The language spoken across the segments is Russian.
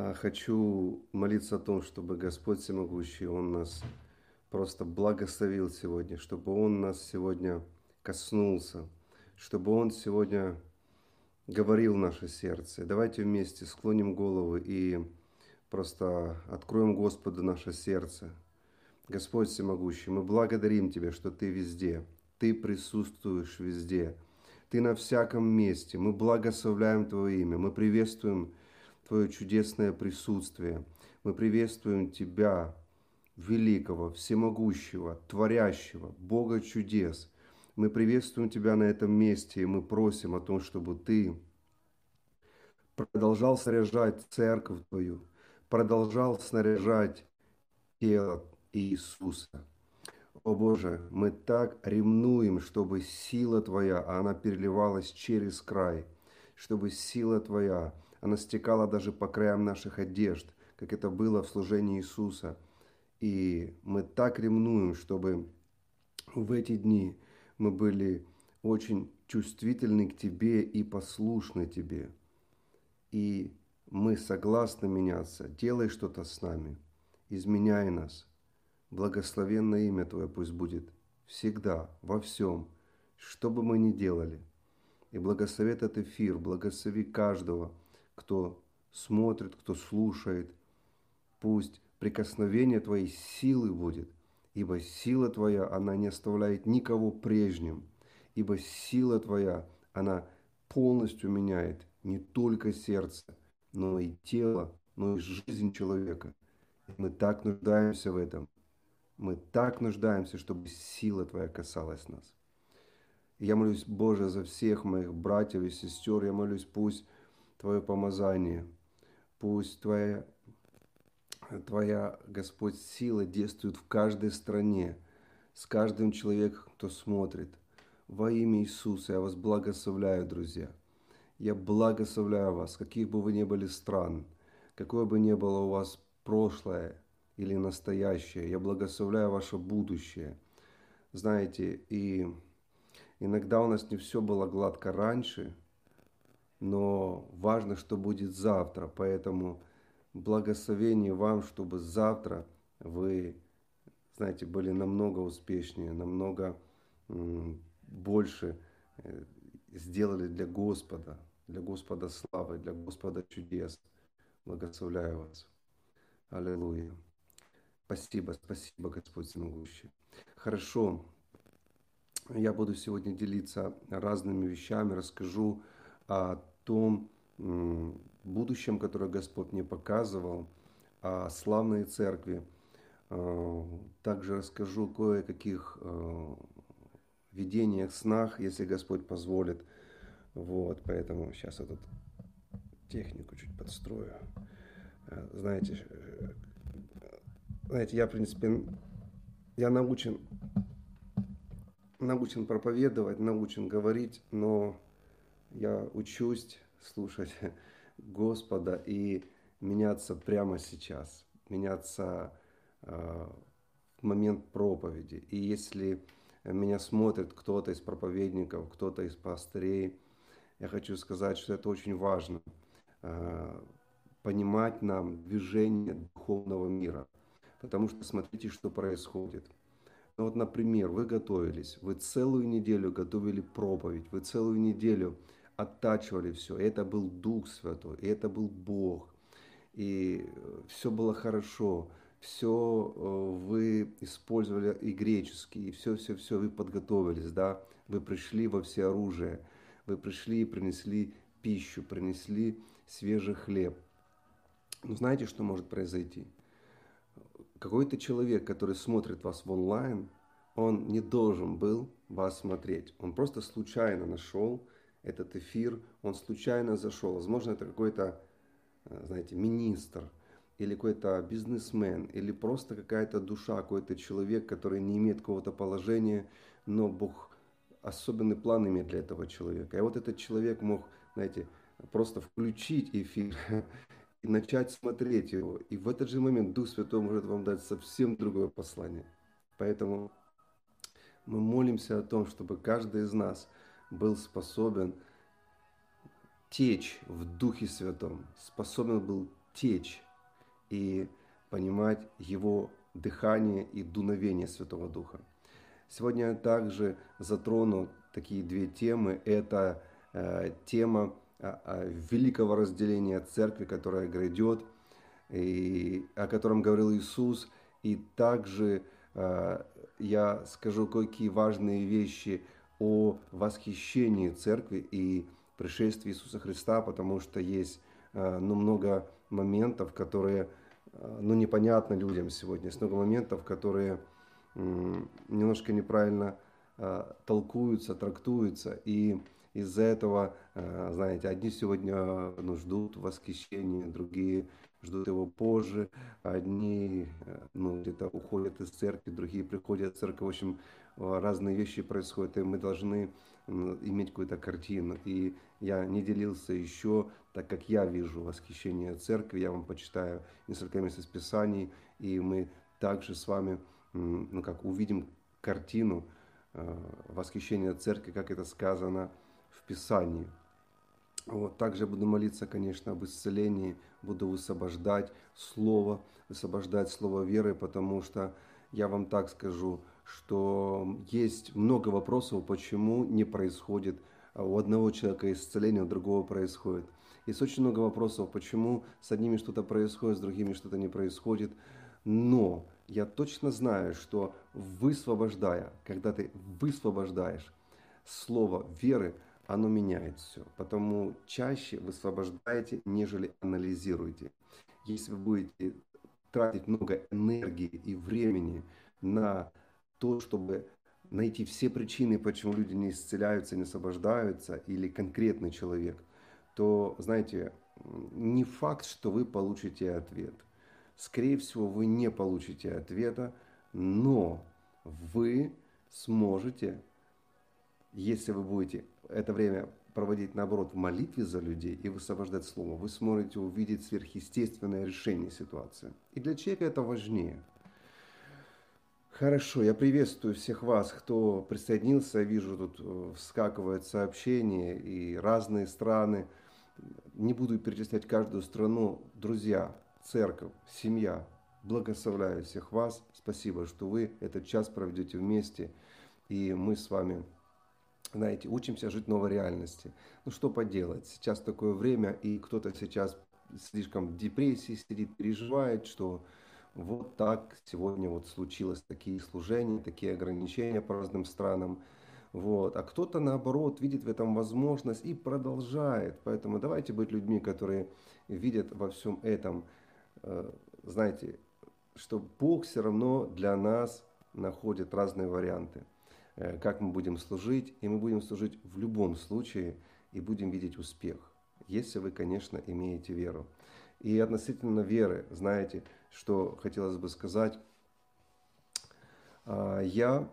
А, хочу молиться о том, чтобы Господь Всемогущий, Он нас просто благословил сегодня, чтобы Он нас сегодня коснулся, чтобы Он сегодня говорил наше сердце. Давайте вместе склоним головы и просто откроем Господу наше сердце. Господь Всемогущий, мы благодарим Тебя, что Ты везде, Ты присутствуешь везде, Ты на всяком месте. Мы благословляем Твое имя, мы приветствуем Твое чудесное присутствие. Мы приветствуем Тебя, великого, всемогущего, творящего, Бога чудес. Мы приветствуем Тебя на этом месте, и мы просим о том, чтобы Ты продолжал снаряжать церковь Твою, продолжал снаряжать тело Иисуса. О Боже, мы так ревнуем, чтобы сила Твоя, она переливалась через край, чтобы сила Твоя, она стекала даже по краям наших одежд, как это было в служении Иисуса. И мы так ревнуем, чтобы в эти дни мы были очень чувствительны к Тебе и послушны Тебе. И мы согласны меняться. Делай что-то с нами. Изменяй нас. Благословенное имя Твое пусть будет всегда, во всем, что бы мы ни делали. И благослови этот эфир, благослови каждого, кто смотрит, кто слушает. Пусть прикосновение Твоей силы будет, ибо сила Твоя, она не оставляет никого прежним, ибо сила Твоя, она полностью меняет не только сердце, но и тело, но и жизнь человека. Мы так нуждаемся в этом. Мы так нуждаемся, чтобы сила Твоя касалась нас. я молюсь, Боже, за всех моих братьев и сестер. Я молюсь, пусть Твое помазание, пусть Твоя, Твоя, Господь, сила действует в каждой стране, с каждым человеком, кто смотрит. Во имя Иисуса я вас благословляю, друзья. Я благословляю вас, каких бы вы ни были стран, какое бы ни было у вас прошлое или настоящее. Я благословляю ваше будущее. Знаете, и иногда у нас не все было гладко раньше – но важно, что будет завтра. Поэтому благословение вам, чтобы завтра вы, знаете, были намного успешнее, намного больше э, сделали для Господа, для Господа славы, для Господа чудес. Благословляю вас. Аллилуйя. Спасибо, спасибо, Господь Всемогущий. Хорошо. Я буду сегодня делиться разными вещами, расскажу о том будущем, которое Господь мне показывал, о славной церкви. А, также расскажу кое-каких а, видениях, снах, если Господь позволит. Вот, поэтому сейчас этот технику чуть подстрою. А, знаете, э, знаете, я, в принципе, я научен, научен проповедовать, научен говорить, но я учусь слушать Господа и меняться прямо сейчас, меняться э, в момент проповеди. И если меня смотрит кто-то из проповедников, кто-то из пастырей, я хочу сказать, что это очень важно э, понимать нам движение духовного мира. Потому что смотрите, что происходит. Ну вот, например, вы готовились, вы целую неделю готовили проповедь, вы целую неделю оттачивали все. И это был Дух Святой, и это был Бог. И э, все было хорошо. Все э, вы использовали и греческий, и все-все-все вы подготовились, да. Вы пришли во все оружие. Вы пришли и принесли пищу, принесли свежий хлеб. Но знаете, что может произойти? Какой-то человек, который смотрит вас в онлайн, он не должен был вас смотреть. Он просто случайно нашел этот эфир, он случайно зашел. Возможно, это какой-то, э, знаете, министр, или какой-то бизнесмен, или просто какая-то душа, какой-то человек, который не имеет какого-то положения, но Бог особенный план имеет для этого человека. И вот этот человек мог, знаете, просто включить эфир и начать смотреть его. И в этот же момент Дух Святой может вам дать совсем другое послание. Поэтому мы молимся о том, чтобы каждый из нас – был способен течь в Духе Святом, способен был течь и понимать Его дыхание и дуновение Святого Духа. Сегодня я также затрону такие две темы. Это э, тема э, великого разделения церкви, которая грядет, и, о котором говорил Иисус, и также э, я скажу какие важные вещи о восхищении церкви и пришествии Иисуса Христа, потому что есть э, ну, много моментов, которые э, ну, непонятны людям сегодня. Есть много моментов, которые немножко неправильно э, толкуются, трактуются. И из-за этого, знаете, одни сегодня ну, ждут восхищения, другие ждут его позже, одни ну, где-то уходят из церкви, другие приходят в церковь. В общем, разные вещи происходят, и мы должны иметь какую-то картину. И я не делился еще, так как я вижу восхищение церкви, я вам почитаю несколько мест из Писаний, и мы также с вами, ну как, увидим картину э, восхищения церкви, как это сказано в Писании. Вот. Также буду молиться, конечно, об исцелении, буду высвобождать Слово, высвобождать Слово веры, потому что я вам так скажу, что есть много вопросов, почему не происходит а у одного человека исцеление, у другого происходит. Есть очень много вопросов, почему с одними что-то происходит, с другими что-то не происходит. Но я точно знаю, что высвобождая, когда ты высвобождаешь слово веры, оно меняет все. Потому чаще высвобождаете, нежели анализируете. Если вы будете тратить много энергии и времени на то, чтобы найти все причины, почему люди не исцеляются, не освобождаются, или конкретный человек, то, знаете, не факт, что вы получите ответ. Скорее всего, вы не получите ответа, но вы сможете, если вы будете это время проводить, наоборот, в молитве за людей и высвобождать Слово, вы сможете увидеть сверхъестественное решение ситуации. И для человека это важнее – Хорошо, я приветствую всех вас, кто присоединился. Вижу, тут э, вскакивают сообщения и разные страны. Не буду перечислять каждую страну. Друзья, церковь, семья, благословляю всех вас. Спасибо, что вы этот час проведете вместе. И мы с вами, знаете, учимся жить в новой реальности. Ну что поделать, сейчас такое время, и кто-то сейчас слишком в депрессии сидит, переживает, что вот так сегодня вот случилось такие служения, такие ограничения по разным странам. Вот. А кто-то, наоборот, видит в этом возможность и продолжает. Поэтому давайте быть людьми, которые видят во всем этом, э, знаете, что Бог все равно для нас находит разные варианты, э, как мы будем служить. И мы будем служить в любом случае и будем видеть успех, если вы, конечно, имеете веру. И относительно веры, знаете, что хотелось бы сказать. А, я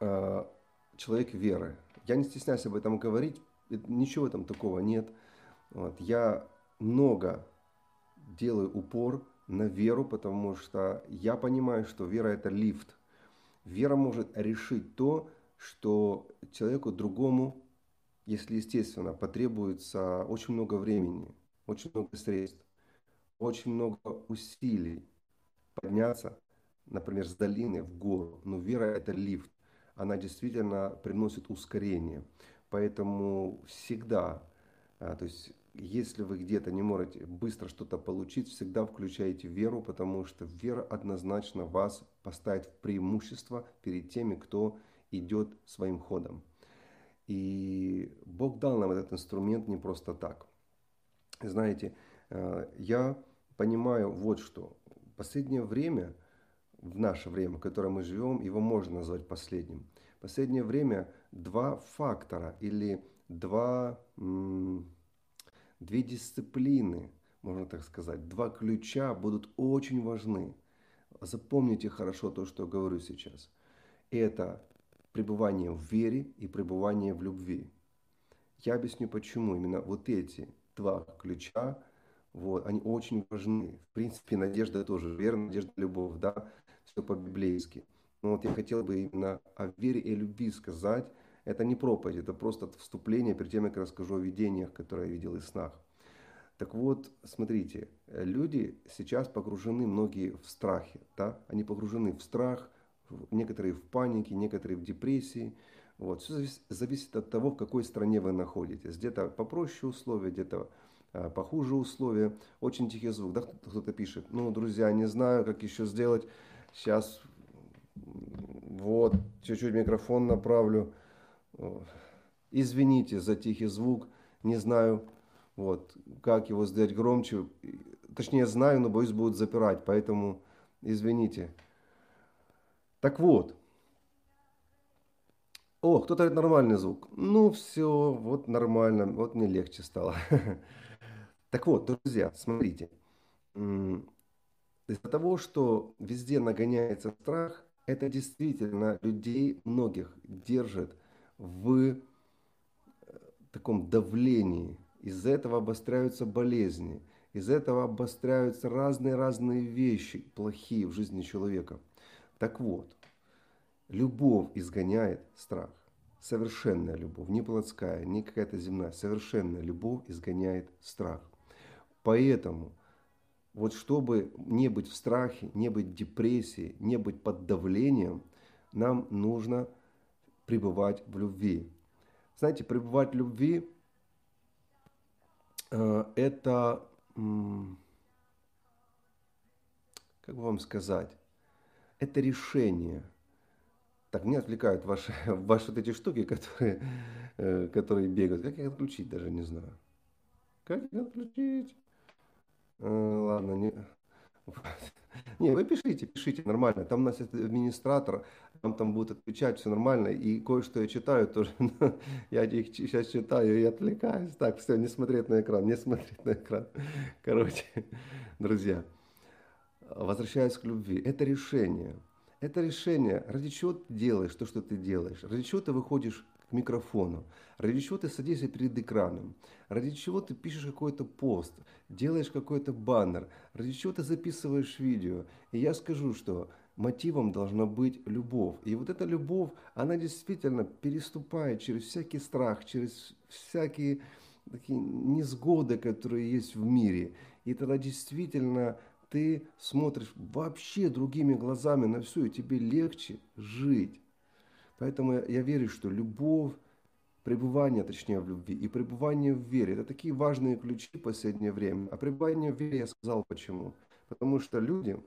а, человек веры. Я не стесняюсь об этом говорить, ничего этом такого нет. Вот. Я много делаю упор на веру, потому что я понимаю, что вера это лифт. Вера может решить то, что человеку другому, если естественно, потребуется очень много времени, очень много средств очень много усилий подняться, например, с долины в гору. Но вера – это лифт. Она действительно приносит ускорение. Поэтому всегда, а, то есть если вы где-то не можете быстро что-то получить, всегда включайте веру, потому что вера однозначно вас поставит в преимущество перед теми, кто идет своим ходом. И Бог дал нам этот инструмент не просто так. Знаете, а, я понимаю вот что. Последнее время, в наше время, в котором мы живем, его можно назвать последним. Последнее время два фактора или два, две дисциплины, можно так сказать, два ключа будут очень важны. Запомните хорошо то, что говорю сейчас. Это пребывание в вере и пребывание в любви. Я объясню, почему именно вот эти два ключа вот, они очень важны. В принципе, надежда тоже, вера, надежда, любовь, да, все по-библейски. Но вот я хотел бы именно о вере и любви сказать. Это не проповедь, это просто вступление перед тем, как я расскажу о видениях, которые я видел и снах. Так вот, смотрите, люди сейчас погружены многие в страхе, да? Они погружены в страх, некоторые в панике, некоторые в депрессии. Вот. Все зависит от того, в какой стране вы находитесь. Где-то попроще условия, где-то похуже условия. Очень тихий звук. Да, кто-то пишет, ну, друзья, не знаю, как еще сделать. Сейчас вот, чуть-чуть микрофон направлю. Извините за тихий звук. Не знаю, вот, как его сделать громче. Точнее, знаю, но боюсь, будут запирать. Поэтому извините. Так вот. О, кто-то говорит нормальный звук. Ну все, вот нормально, вот мне легче стало. Так вот, друзья, смотрите. Из-за того, что везде нагоняется страх, это действительно людей многих держит в э, таком давлении. Из-за этого обостряются болезни, из-за этого обостряются разные-разные вещи плохие в жизни человека. Так вот, любовь изгоняет страх. Совершенная любовь, не плотская, не какая-то земная, совершенная любовь изгоняет страх. Поэтому, вот чтобы не быть в страхе, не быть в депрессии, не быть под давлением, нам нужно пребывать в любви. Знаете, пребывать в любви э, это, как бы вам сказать, это решение. Так, меня отвлекают ваши, ваши вот эти штуки, которые, э, которые бегают. Как их отключить, даже не знаю. Как их отключить? Э, ладно, не... Не, вы пишите, пишите, нормально. Там у нас администратор, там, там будут отвечать, все нормально. И кое-что я читаю тоже. я их сейчас читаю и отвлекаюсь. Так, все, не смотреть на экран, не смотреть на экран. Короче, друзья, возвращаясь к любви, это решение. Это решение, ради чего ты делаешь то, что ты делаешь, ради чего ты выходишь микрофону, ради чего ты садишься перед экраном, ради чего ты пишешь какой-то пост, делаешь какой-то баннер, ради чего ты записываешь видео. И я скажу, что мотивом должна быть любовь. И вот эта любовь, она действительно переступает через всякий страх, через всякие такие несгоды, которые есть в мире. И тогда действительно ты смотришь вообще другими глазами на все, и тебе легче жить. Поэтому я, верю, что любовь, пребывание, точнее, в любви и пребывание в вере – это такие важные ключи в последнее время. А пребывание в вере я сказал почему. Потому что люди,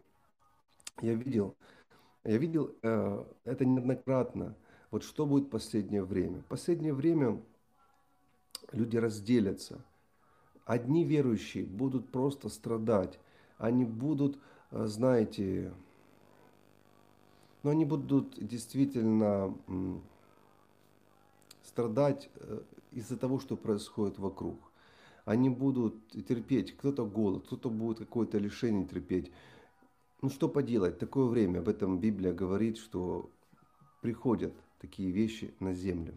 я видел, я видел э, это неоднократно. Вот что будет в последнее время? В последнее время люди разделятся. Одни верующие будут просто страдать, они будут, э, знаете, но они будут действительно страдать э, из-за того, что происходит вокруг. Они будут терпеть, кто-то голод, кто-то будет какое-то лишение терпеть. Ну что поделать, такое время, об этом Библия говорит, что приходят такие вещи на землю.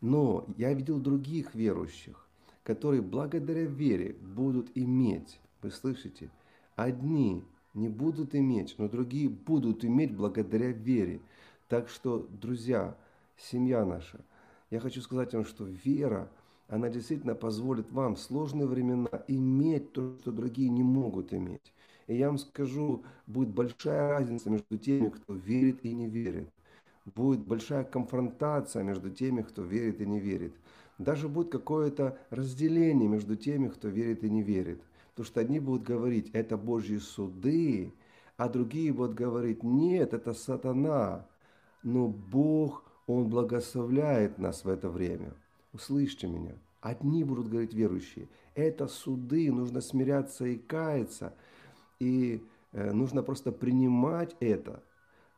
Но я видел других верующих, которые благодаря вере будут иметь, вы слышите, Одни не будут иметь, но другие будут иметь благодаря вере. Так что, друзья, семья наша, я хочу сказать вам, что вера, она действительно позволит вам в сложные времена иметь то, что другие не могут иметь. И я вам скажу, будет большая разница между теми, кто верит и не верит. Будет большая конфронтация между теми, кто верит и не верит. Даже будет какое-то разделение между теми, кто верит и не верит. Потому что одни будут говорить, это Божьи суды, а другие будут говорить, нет, это сатана. Но Бог, Он благословляет нас в это время. Услышьте меня. Одни будут говорить верующие, это суды, нужно смиряться и каяться. И э, нужно просто принимать это.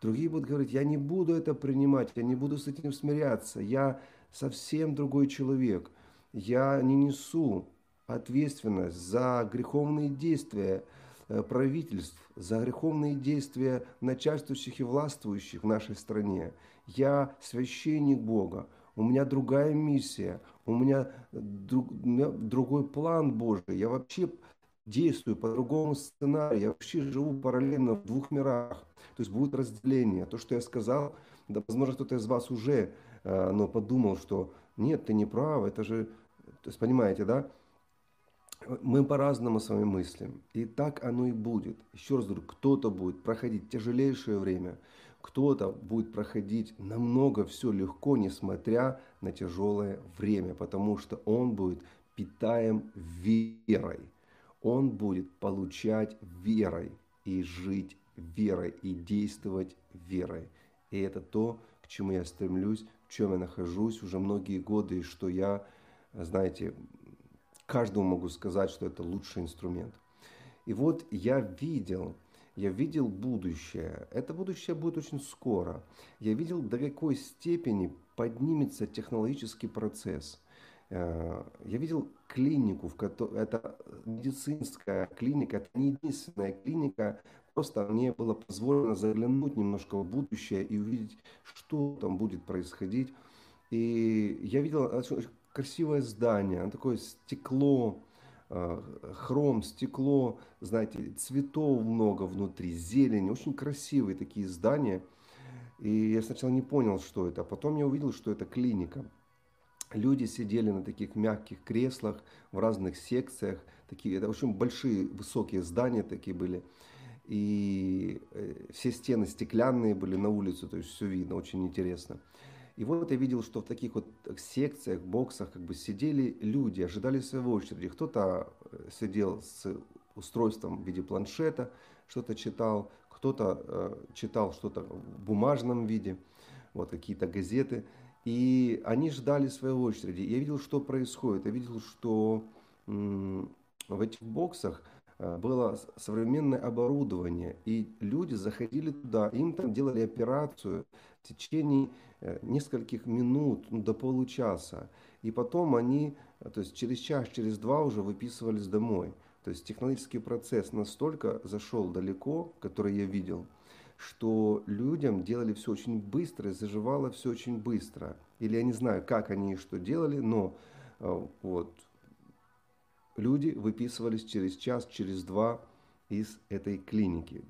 Другие будут говорить, я не буду это принимать, я не буду с этим смиряться, я совсем другой человек, я не несу ответственность за греховные действия э, правительств, за греховные действия начальствующих и властвующих в нашей стране. Я священник Бога, у меня другая миссия, у меня, друг, у меня другой план Божий. Я вообще действую по другому сценарию, я вообще живу параллельно в двух мирах. То есть будет разделение. То, что я сказал, да, возможно, кто-то из вас уже э, но подумал, что нет, ты не прав, это же, то есть понимаете, да? Мы по-разному с вами мыслим. И так оно и будет. Еще раз говорю, кто-то будет проходить тяжелейшее время, кто-то будет проходить намного все легко, несмотря на тяжелое время, потому что он будет питаем верой. Он будет получать верой и жить верой и действовать верой. И это то, к чему я стремлюсь, в чем я нахожусь уже многие годы, и что я, знаете, каждому могу сказать, что это лучший инструмент. И вот я видел, я видел будущее. Это будущее будет очень скоро. Я видел, до какой степени поднимется технологический процесс. Э, я видел клинику, в которой это медицинская клиника, это не единственная клиника, просто мне было позволено заглянуть немножко в будущее и увидеть, что там будет происходить. И я видел красивое здание, такое стекло, э, хром, стекло, знаете, цветов много внутри, зелень, очень красивые такие здания. И я сначала не понял, что это, а потом я увидел, что это клиника. Люди сидели на таких мягких креслах в разных секциях, такие, это очень большие, высокие здания такие были. И э, все стены стеклянные были на улицу, то есть все видно, очень интересно. И вот я видел, что в таких вот секциях, боксах как бы сидели люди, ожидали своего очереди. Кто-то э, сидел с устройством в виде планшета, что-то читал, кто-то э, читал что-то в бумажном виде, вот какие-то газеты. И они ждали своей очереди. Я видел, что происходит. Я видел, что в этих боксах Э, было современное оборудование, и люди заходили туда, им там делали операцию в течение э, нескольких минут, ну, до получаса, и потом они, э, то есть через час, через два уже выписывались домой. То есть технологический процесс настолько зашел далеко, который я видел, что людям делали все очень быстро, заживало все очень быстро. Или я не знаю, как они и что делали, но вот люди выписывались через час, через два из этой клиники.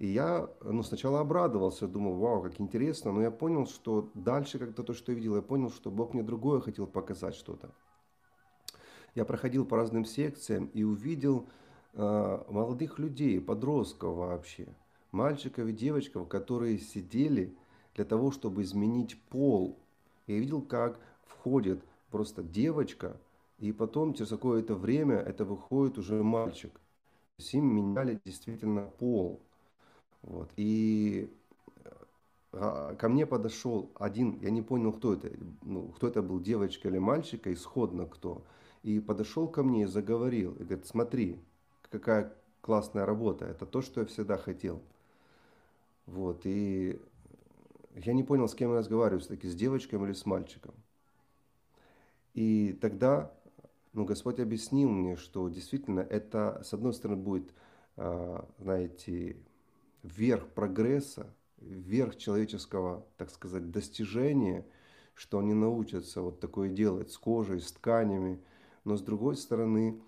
И я ну, сначала обрадовался, думал, вау, как интересно, но я понял, что дальше как-то то, что я видел, я понял, что Бог мне другое хотел показать что-то. Я проходил по разным секциям и увидел э, молодых людей, подростков вообще, мальчиков и девочков, которые сидели для того, чтобы изменить пол. Я видел, как входит просто девочка – и потом, через какое-то время, это выходит уже мальчик. То есть им меняли действительно пол. Вот. И а, ко мне подошел один, я не понял, кто это, ну, кто это был, девочка или мальчик, исходно кто. И подошел ко мне и заговорил. И говорит, смотри, какая классная работа. Это то, что я всегда хотел. Вот. И я не понял, с кем я разговариваю, все-таки с девочкой или с мальчиком. И тогда но Господь объяснил мне, что действительно это, с одной стороны, будет, а, знаете, верх прогресса, верх человеческого, так сказать, достижения, что они научатся вот такое делать с кожей, с тканями. Но с другой стороны,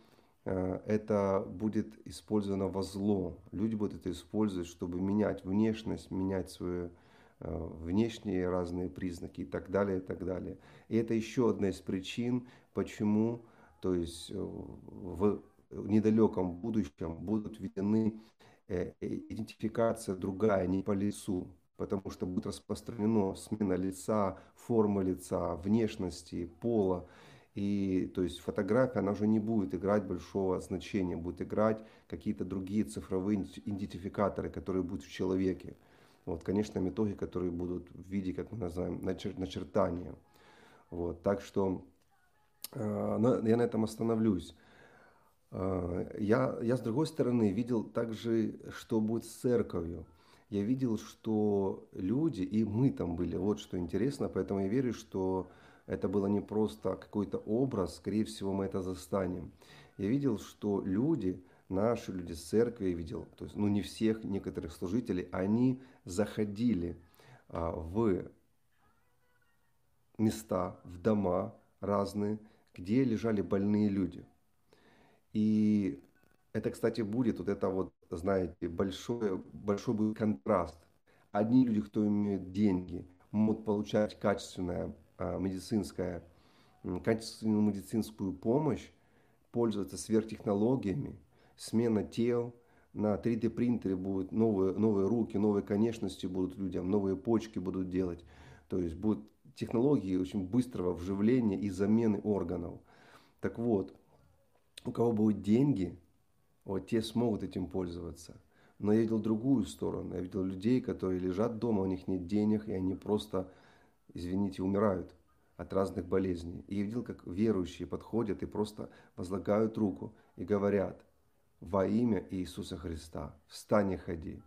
а, это будет использовано во зло. Люди будут это использовать, чтобы менять внешность, менять свои а, внешние разные признаки и так далее, и так далее. И это еще одна из причин, почему то есть э, в недалеком будущем будут введены э, идентификация другая, не по лицу, потому что будет распространено смена лица, формы лица, внешности, пола. И то есть фотография, она уже не будет играть большого значения, будет играть какие-то другие цифровые идентификаторы, которые будут в человеке. Вот, конечно, методы, которые будут в виде, как мы называем, начертания. Вот, так что Э, я на этом остановлюсь. Э, я, я, с другой стороны, видел также, что будет с церковью. Я видел, что люди, и мы там были, вот что интересно, поэтому я верю, что это было не просто какой-то образ, скорее всего, мы это застанем. Я видел, что люди, наши люди с церкви, я видел, то есть, ну не всех, некоторых служителей, они заходили а, в места, в дома разные, где лежали больные люди. И это, кстати, будет вот это вот, знаете, большой, большой будет контраст. Одни люди, кто имеют деньги, могут получать качественное а, медицинское, качественную медицинскую помощь пользоваться сверхтехнологиями, смена тел, на 3D принтере будут новые, новые руки, новые конечности будут людям, новые почки будут делать. То есть будут технологии очень быстрого вживления и замены органов. Так вот, у кого будут деньги, вот те смогут этим пользоваться. Но я видел другую сторону. Я видел людей, которые лежат дома, у них нет денег, и они просто, извините, умирают от разных болезней. И я видел, как верующие подходят и просто возлагают руку и говорят, во имя Иисуса Христа, встань и ходи.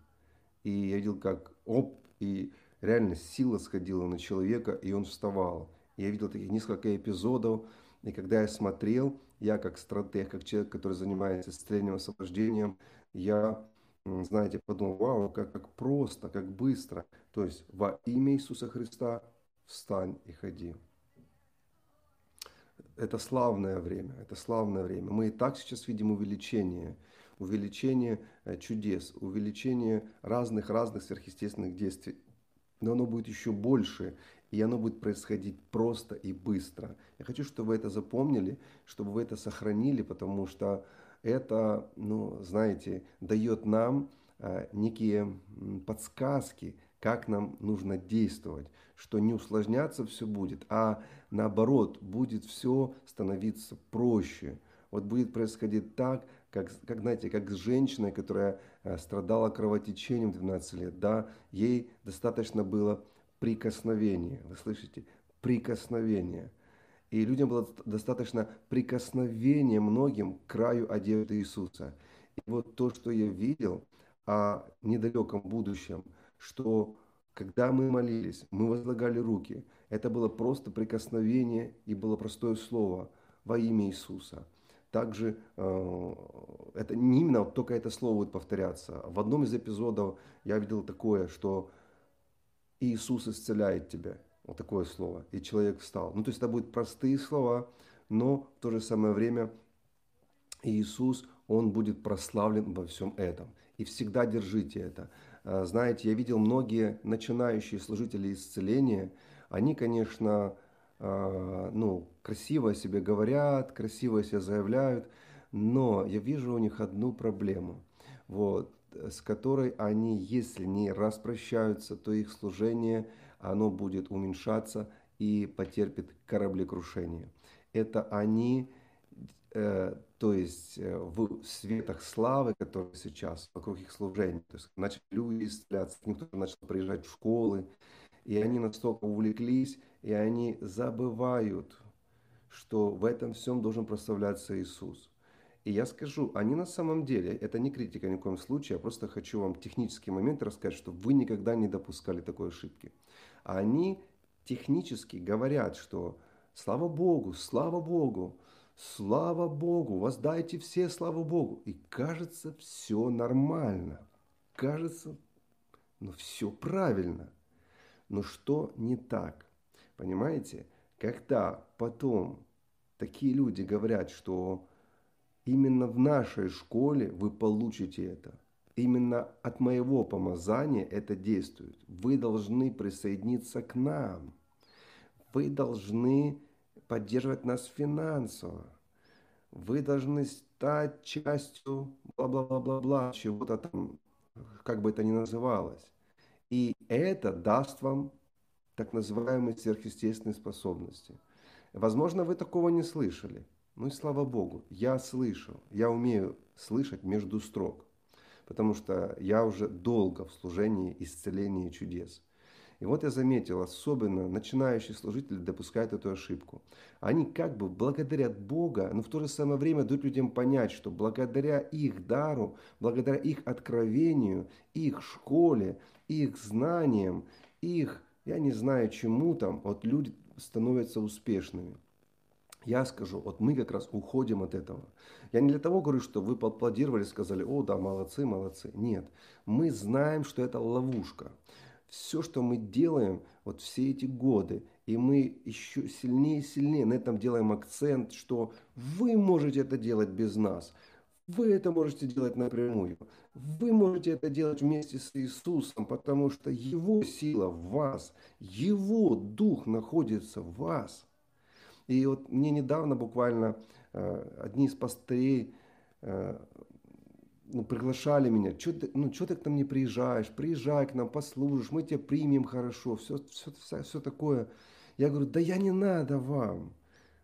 И я видел, как оп, и реально сила сходила на человека, и он вставал. Я видел таких несколько эпизодов, и когда я смотрел, я как стратег, как человек, который занимается исцелением, освобождением, я, знаете, подумал, вау, как, как просто, как быстро. То есть во имя Иисуса Христа встань и ходи. Это славное время, это славное время. Мы и так сейчас видим увеличение, увеличение э, чудес, увеличение разных-разных сверхъестественных действий. Но оно будет еще больше, и оно будет происходить просто и быстро. Я хочу, чтобы вы это запомнили, чтобы вы это сохранили, потому что это, ну, знаете, дает нам э, некие подсказки, как нам нужно действовать, что не усложняться все будет, а наоборот, будет все становиться проще. Вот будет происходить так, как, как знаете, как с женщиной, которая э, страдала кровотечением 12 лет, да, ей достаточно было прикосновения, вы слышите, прикосновения. И людям было достаточно прикосновения многим к краю одежды Иисуса. И вот то, что я видел о недалеком будущем, что когда мы молились, мы возлагали руки, это было просто прикосновение и было простое слово во имя Иисуса. Также э, это не именно только это слово будет повторяться. В одном из эпизодов я видел такое, что Иисус исцеляет тебя. Вот такое слово. И человек встал. Ну, то есть это будут простые слова, но в то же самое время Иисус, Он будет прославлен во всем этом. И всегда держите это. Э, знаете, я видел многие начинающие служители исцеления, они, конечно, э, ну, красиво о себе говорят, красиво о себе заявляют, но я вижу у них одну проблему, вот, с которой они, если не распрощаются, то их служение, оно будет уменьшаться и потерпит кораблекрушение. Это они Э, то есть э, в светах славы, которые сейчас вокруг их служения, то есть начали люди исцеляться, никто начал приезжать в школы, и они настолько увлеклись, и они забывают, что в этом всем должен прославляться Иисус. И я скажу, они на самом деле, это не критика ни в коем случае, я просто хочу вам технический момент рассказать, что вы никогда не допускали такой ошибки. Они технически говорят, что слава Богу, слава Богу, Слава Богу, воздайте все славу Богу. И кажется, все нормально. Кажется, ну все правильно. Но что не так? Понимаете? Когда потом такие люди говорят, что именно в нашей школе вы получите это, именно от моего помазания это действует, вы должны присоединиться к нам, вы должны поддерживать нас финансово. Вы должны стать частью бла-бла-бла-бла-бла, чего-то там, как бы это ни называлось. И это даст вам так называемые сверхъестественные способности. Возможно, вы такого не слышали. Ну и слава Богу, я слышал, я умею слышать между строк, потому что я уже долго в служении исцеления чудес. И вот я заметил, особенно начинающие служители допускают эту ошибку. Они как бы благодарят Бога, но в то же самое время дают людям понять, что благодаря их дару, благодаря их откровению, их школе, их знаниям, их, я не знаю чему там, вот люди становятся успешными. Я скажу, вот мы как раз уходим от этого. Я не для того говорю, что вы поаплодировали, сказали, о да, молодцы, молодцы. Нет, мы знаем, что это ловушка все, что мы делаем вот все эти годы, и мы еще сильнее и сильнее на этом делаем акцент, что вы можете это делать без нас. Вы это можете делать напрямую. Вы можете это делать вместе с Иисусом, потому что Его сила в вас, Его Дух находится в вас. И вот мне недавно буквально э, одни из пастырей э, ну, приглашали меня, ну, что ты к нам не приезжаешь, приезжай к нам, послужишь, мы тебя примем хорошо, все, все, все, все такое. Я говорю, да я не надо вам.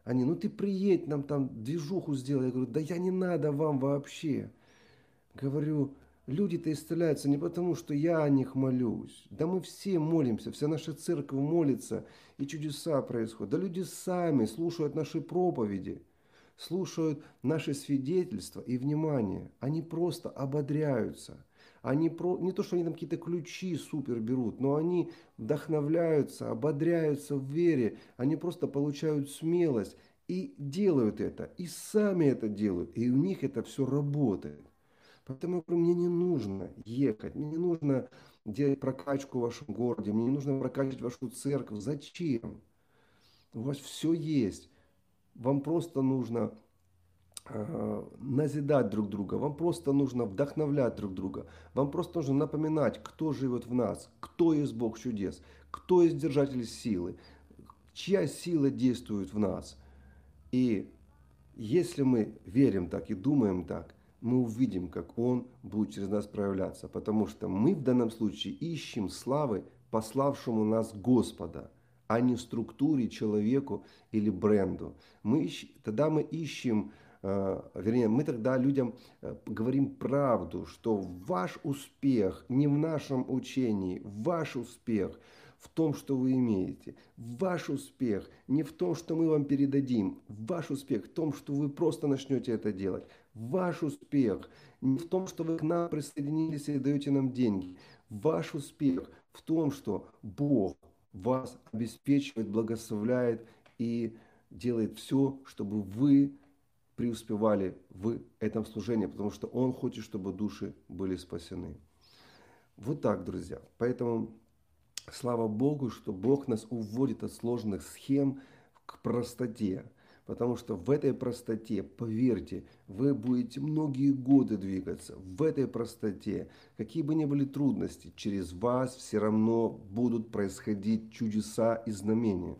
Они, ну ты приедь, нам там движуху сделай. Я говорю, да я не надо вам вообще. Говорю, люди-то исцеляются не потому, что я о них молюсь. Да мы все молимся, вся наша церковь молится, и чудеса происходят. Да люди сами слушают наши проповеди, слушают наши свидетельства и внимание. Они просто ободряются. Они про... не то, что они там какие-то ключи супер берут, но они вдохновляются, ободряются в вере. Они просто получают смелость и делают это. И сами это делают. И у них это все работает. Поэтому я говорю, мне не нужно ехать, мне не нужно делать прокачку в вашем городе, мне не нужно прокачивать вашу церковь. Зачем? У вас все есть. Вам просто нужно э, назидать друг друга, вам просто нужно вдохновлять друг друга, вам просто нужно напоминать, кто живет в нас, кто есть Бог чудес, кто есть держатель силы, чья сила действует в нас. И если мы верим так и думаем так, мы увидим, как Он будет через нас проявляться, потому что мы в данном случае ищем славы пославшему нас Господа, а не структуре, человеку или бренду. Мы. Тогда мы ищем, э, вернее, мы тогда людям э, говорим правду, что ваш успех не в нашем учении, ваш успех – в том, что вы имеете. Ваш успех не в том, что мы вам передадим. Ваш успех в том, что вы просто начнете это делать. Ваш успех не в том, что вы к нам присоединились и даете нам деньги. Ваш успех в том, что Бог вас обеспечивает, благословляет и делает все, чтобы вы преуспевали в этом служении, потому что Он хочет, чтобы души были спасены. Вот так, друзья. Поэтому Слава Богу, что Бог нас уводит от сложных схем к простоте. Потому что в этой простоте, поверьте, вы будете многие годы двигаться. В этой простоте, какие бы ни были трудности, через вас все равно будут происходить чудеса и знамения.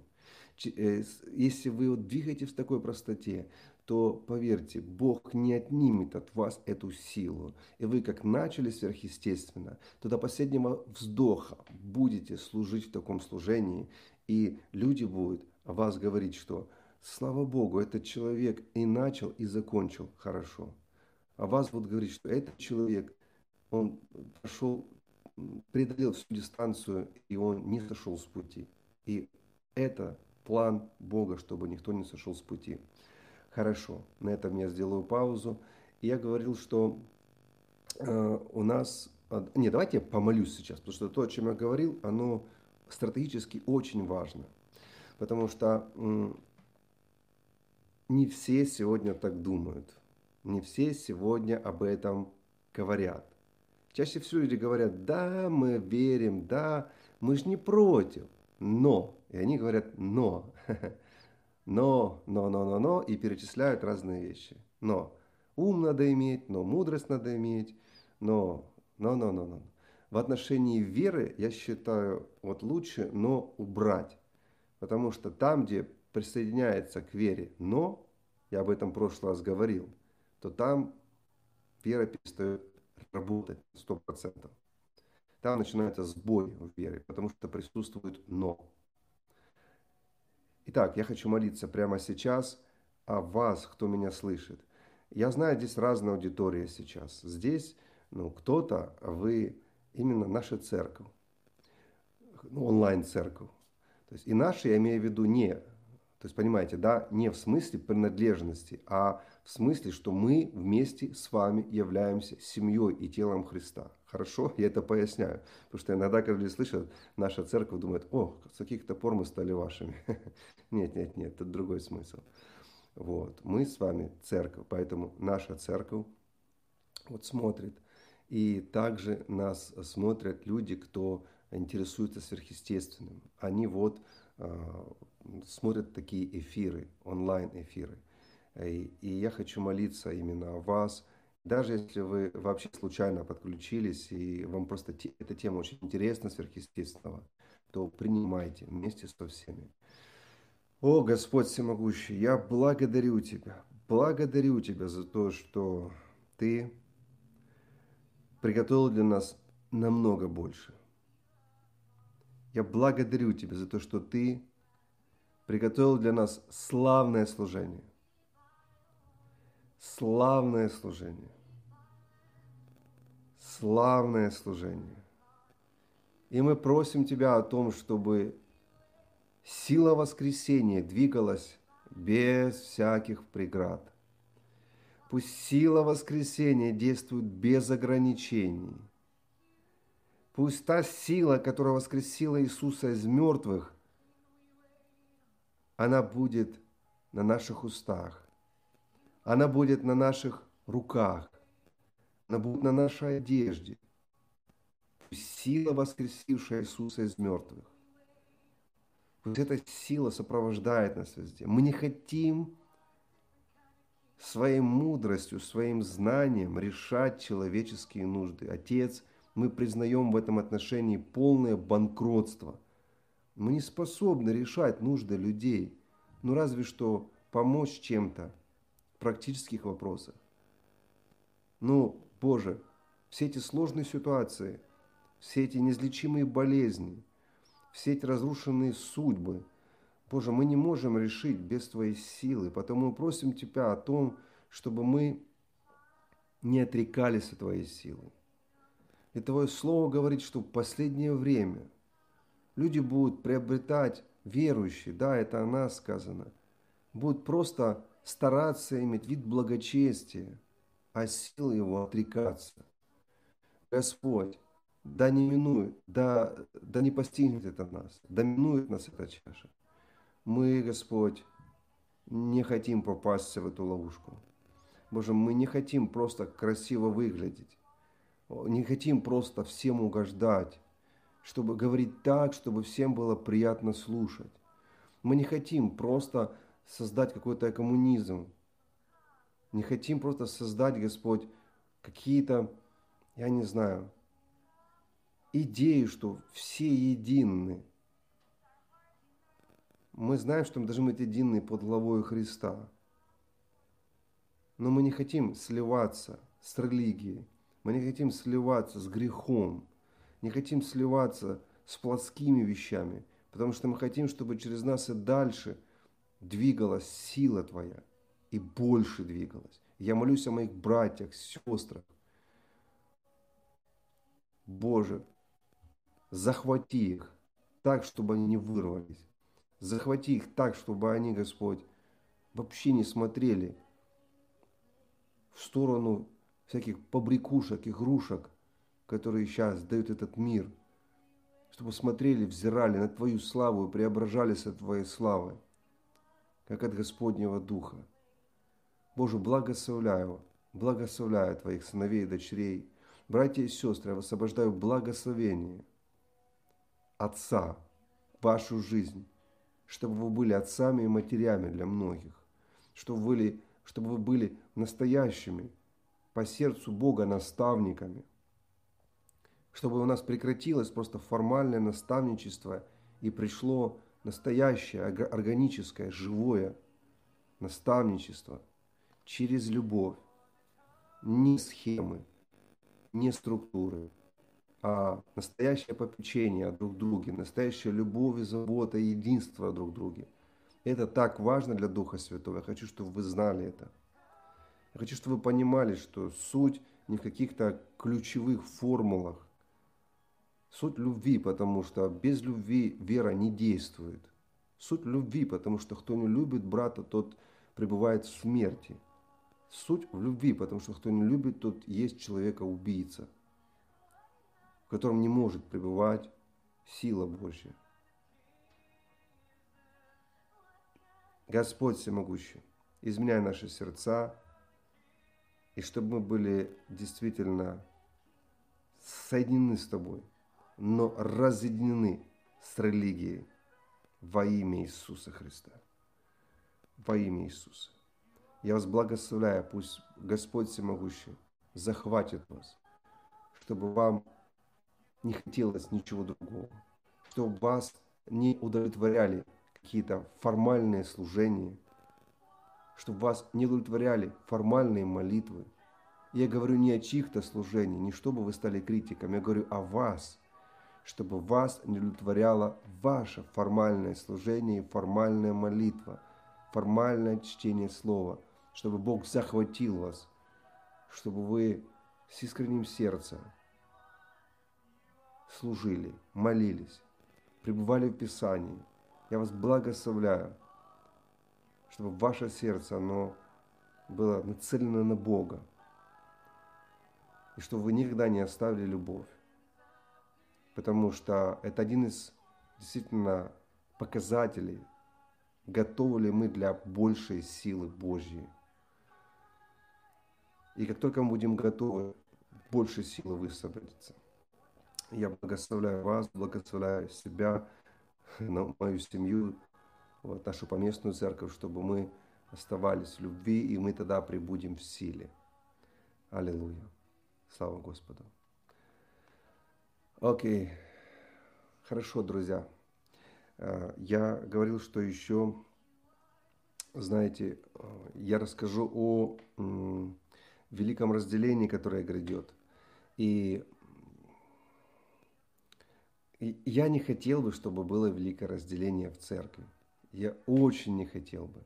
Э, если вы вот двигаетесь в такой простоте, то поверьте, Бог не отнимет от вас эту силу. И вы как начали сверхъестественно, то до последнего вздоха будете служить в таком служении, и люди будут о вас говорить, что слава Богу, этот человек и начал, и закончил хорошо. А вас будут говорить, что этот человек, он прошел, преодолел всю дистанцию, и он не сошел с пути. И это план Бога, чтобы никто не сошел с пути. Хорошо, на этом я сделаю паузу. Я говорил, что э, у нас... Не, давайте я помолюсь сейчас, потому что то, о чем я говорил, оно стратегически очень важно. Потому что не все сегодня так думают. Не все сегодня об этом говорят. Чаще всего люди говорят, да, мы верим, да, мы же не против, но. И они говорят, но. но, но, но, но, но, и перечисляют разные вещи. Но ум надо иметь, но мудрость надо иметь, но, но, но, но, но. В отношении веры, я считаю, вот лучше но убрать. Потому что там, где присоединяется к вере но, я об этом в прошлый раз говорил, то там вера перестает работать сто процентов. Там начинается сбой в вере, потому что присутствует но. Итак, я хочу молиться прямо сейчас о вас, кто меня слышит. Я знаю, здесь разная аудитория сейчас. Здесь, ну, кто-то, вы именно наша церковь, ну, онлайн-церковь. То есть и наша, я имею в виду не, то есть понимаете, да, не в смысле принадлежности, а в смысле, что мы вместе с вами являемся семьей и телом Христа. Хорошо? Я это поясняю. Потому что иногда, когда люди слышат, наша церковь думает, о, с каких-то пор мы стали вашими. Нет, нет, нет, это другой смысл. Вот. Мы с вами церковь, поэтому наша церковь вот смотрит. И также нас смотрят люди, кто интересуется сверхъестественным. Они вот смотрят такие эфиры, онлайн-эфиры. И, и я хочу молиться именно о вас, даже если вы вообще случайно подключились, и вам просто те, эта тема очень интересна, сверхъестественного, то принимайте вместе со всеми. О, Господь Всемогущий, я благодарю Тебя. благодарю Тебя за то, что Ты приготовил для нас намного больше. Я благодарю Тебя за то, что Ты приготовил для нас славное служение. Славное служение. Славное служение. И мы просим Тебя о том, чтобы сила воскресения двигалась без всяких преград. Пусть сила воскресения действует без ограничений. Пусть та сила, которая воскресила Иисуса из мертвых, она будет на наших устах, она будет на наших руках, она будет на нашей одежде. Пусть сила, воскресившая Иисуса из мертвых, Пусть эта сила сопровождает нас везде. Мы не хотим своей мудростью, своим знанием решать человеческие нужды. Отец, мы признаем в этом отношении полное банкротство. Мы не способны решать нужды людей, ну разве что помочь чем-то в практических вопросах. Ну, Боже, все эти сложные ситуации, все эти неизлечимые болезни – все эти разрушенные судьбы. Боже, мы не можем решить без Твоей силы, потому мы просим Тебя о том, чтобы мы не отрекались от Твоей силы. И Твое Слово говорит, что в последнее время люди будут приобретать верующие, да, это о сказано, будут просто стараться иметь вид благочестия, а силы его отрекаться. Господь, да не минует, да, да не постигнет это нас, да минует нас эта чаша. Мы, Господь, не хотим попасть в эту ловушку. Боже, мы не хотим просто красиво выглядеть, не хотим просто всем угождать, чтобы говорить так, чтобы всем было приятно слушать. Мы не хотим просто создать какой-то коммунизм, не хотим просто создать, Господь, какие-то, я не знаю, идею, что все едины. Мы знаем, что мы должны быть едины под главой Христа. Но мы не хотим сливаться с религией. Мы не хотим сливаться с грехом. Не хотим сливаться с плотскими вещами. Потому что мы хотим, чтобы через нас и дальше двигалась сила Твоя. И больше двигалась. Я молюсь о моих братьях, сестрах. Боже, захвати их так, чтобы они не вырвались. Захвати их так, чтобы они, Господь, вообще не смотрели в сторону всяких побрякушек, игрушек, которые сейчас дают этот мир, чтобы смотрели, взирали на Твою славу и преображались от Твоей славы, как от Господнего Духа. Боже, благословляю, благословляю Твоих сыновей и дочерей, братья и сестры, я высвобождаю благословение – отца вашу жизнь, чтобы вы были отцами и матерями для многих, чтобы вы были, чтобы вы были настоящими по сердцу Бога наставниками, чтобы у нас прекратилось просто формальное наставничество и пришло настоящее, органическое, живое наставничество через любовь, не схемы, не структуры, а настоящее попечение друг друге, настоящая любовь и забота, единство друг друге. Это так важно для Духа Святого. Я хочу, чтобы вы знали это. Я хочу, чтобы вы понимали, что суть не в каких-то ключевых формулах. Суть любви, потому что без любви вера не действует. Суть любви, потому что кто не любит брата, тот пребывает в смерти. Суть в любви, потому что кто не любит, тот есть человека-убийца в котором не может пребывать сила Божья. Господь Всемогущий, изменяй наши сердца, и чтобы мы были действительно соединены с Тобой, но разъединены с религией во имя Иисуса Христа. Во имя Иисуса. Я вас благословляю, пусть Господь Всемогущий захватит вас, чтобы вам не хотелось ничего другого, чтобы вас не удовлетворяли какие-то формальные служения, чтобы вас не удовлетворяли формальные молитвы. Я говорю не о чьих-то служениях, не чтобы вы стали критиком, я говорю о вас, чтобы вас не удовлетворяло ваше формальное служение и формальная молитва, формальное чтение слова, чтобы Бог захватил вас, чтобы вы с искренним сердцем служили, молились, пребывали в Писании. Я вас благословляю, чтобы ваше сердце, оно было нацелено на Бога, и чтобы вы никогда не оставили любовь. Потому что это один из действительно показателей, готовы ли мы для большей силы Божьей. И как только мы будем готовы, больше силы высвободится. Я благословляю вас, благословляю себя, мою семью, вот, нашу поместную церковь, чтобы мы оставались в любви, и мы тогда прибудем в силе. Аллилуйя. Слава Господу. Окей. Хорошо, друзья. Э, я говорил, что еще, знаете, э, я расскажу о великом разделении, которое грядет. И я не хотел бы, чтобы было великое разделение в церкви. Я очень не хотел бы.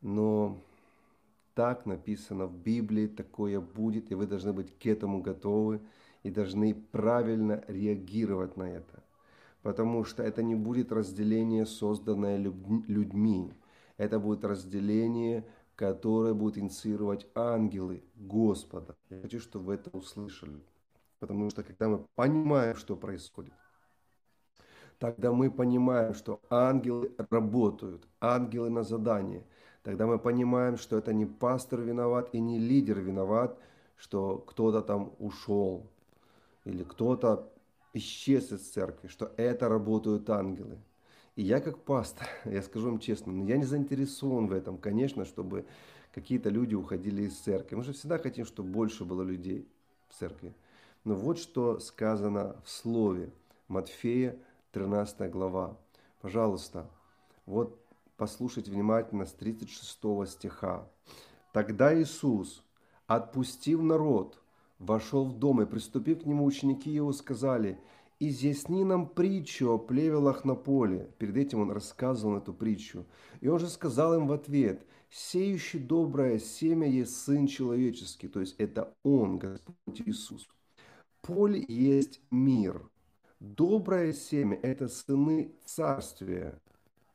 Но так написано в Библии, такое будет, и вы должны быть к этому готовы и должны правильно реагировать на это. Потому что это не будет разделение, созданное людьми. Это будет разделение, которое будет инициировать ангелы Господа. Я хочу, чтобы вы это услышали. Потому что когда мы понимаем, что происходит, тогда мы понимаем, что ангелы работают, ангелы на задание. Тогда мы понимаем, что это не пастор виноват и не лидер виноват, что кто-то там ушел или кто-то исчез из церкви, что это работают ангелы. И я как пастор, я скажу вам честно, но я не заинтересован в этом, конечно, чтобы какие-то люди уходили из церкви. Мы же всегда хотим, чтобы больше было людей в церкви. Но вот что сказано в слове Матфея 13 глава. Пожалуйста, вот послушайте внимательно с 36 стиха. «Тогда Иисус, отпустив народ, вошел в дом, и, приступив к нему, ученики его сказали, «Изъясни нам притчу о плевелах на поле». Перед этим он рассказывал эту притчу. И он же сказал им в ответ, «Сеющий доброе семя есть Сын Человеческий». То есть это Он, Господь Иисус. Поле есть мир – Доброе семя – это сыны царствия,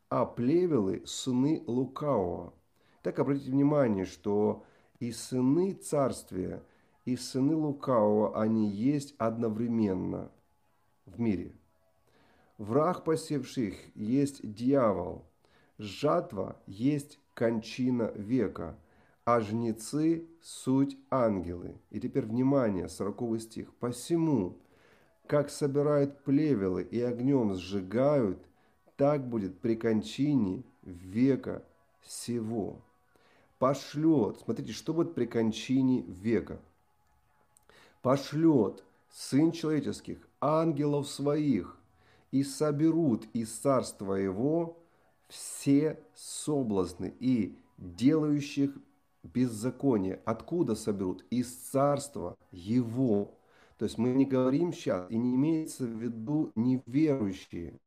а плевелы – сыны лукавого. Так обратите внимание, что и сыны царствия, и сыны лукавого, они есть одновременно в мире. Враг посевших есть дьявол, жатва есть кончина века, а жнецы – суть ангелы. И теперь внимание, 40 стих. «Посему, как собирают плевелы и огнем сжигают, так будет при кончине века всего. Пошлет, смотрите, что будет при кончине века. Пошлет Сын Человеческих ангелов своих, и соберут из царства его все соблазны и делающих беззаконие. Откуда соберут? Из царства его. То есть мы не говорим сейчас, и не имеется в виду неверующие.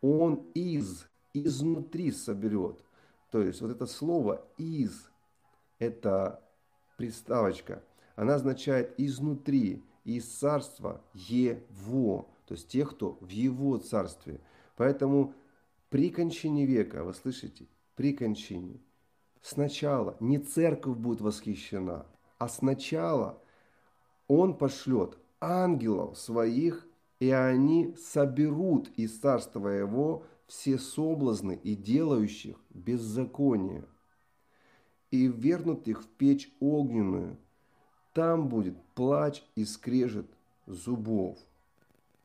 Он из, изнутри соберет. То есть вот это слово «из» – это приставочка. Она означает «изнутри», «из царства Его», то есть тех, кто в Его царстве. Поэтому при кончине века, вы слышите, при кончине, сначала не церковь будет восхищена, а сначала – он пошлет ангелов своих, и они соберут из царства его все соблазны и делающих беззаконие, и вернут их в печь огненную. Там будет плач и скрежет зубов.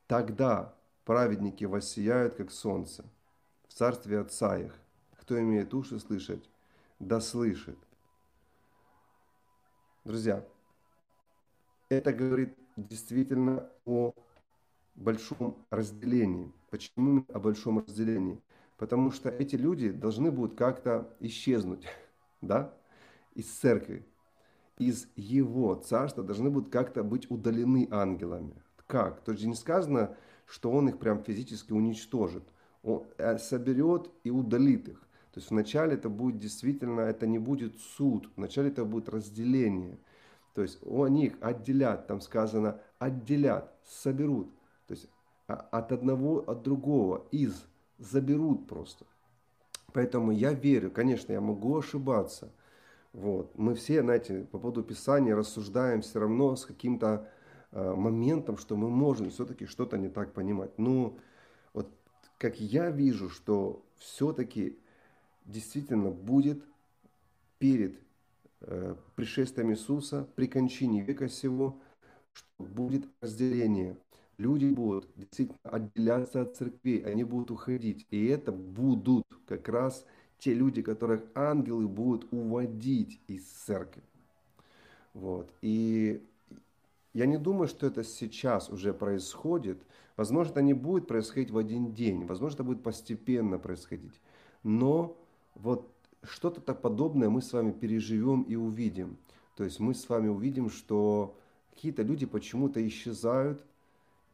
Тогда праведники воссияют, как солнце, в царстве Отца их. Кто имеет уши слышать, да слышит. Друзья, это говорит действительно о большом разделении. Почему о большом разделении? Потому что эти люди должны будут как-то исчезнуть. да, из церкви, из его царства должны будут как-то быть удалены ангелами. Как? То есть не сказано, что он их прям физически уничтожит. Он э, соберет и удалит их. То есть вначале это будет действительно, это не будет суд, вначале это будет разделение. То есть они их отделят, там сказано, отделят, соберут. То есть а, от одного, от другого, из, заберут просто. Поэтому я верю, конечно, я могу ошибаться. Вот. Мы все, знаете, по поводу Писания рассуждаем все равно с каким-то э, моментом, что мы можем все-таки что-то не так понимать. Но вот как я вижу, что все-таки действительно будет перед пришествием Иисуса, при кончине века сего, что будет разделение. Люди будут действительно отделяться от церкви, они будут уходить. И это будут как раз те люди, которых ангелы будут уводить из церкви. Вот. И я не думаю, что это сейчас уже происходит. Возможно, это не будет происходить в один день. Возможно, это будет постепенно происходить. Но вот что-то подобное мы с вами переживем и увидим. То есть мы с вами увидим, что какие-то люди почему-то исчезают,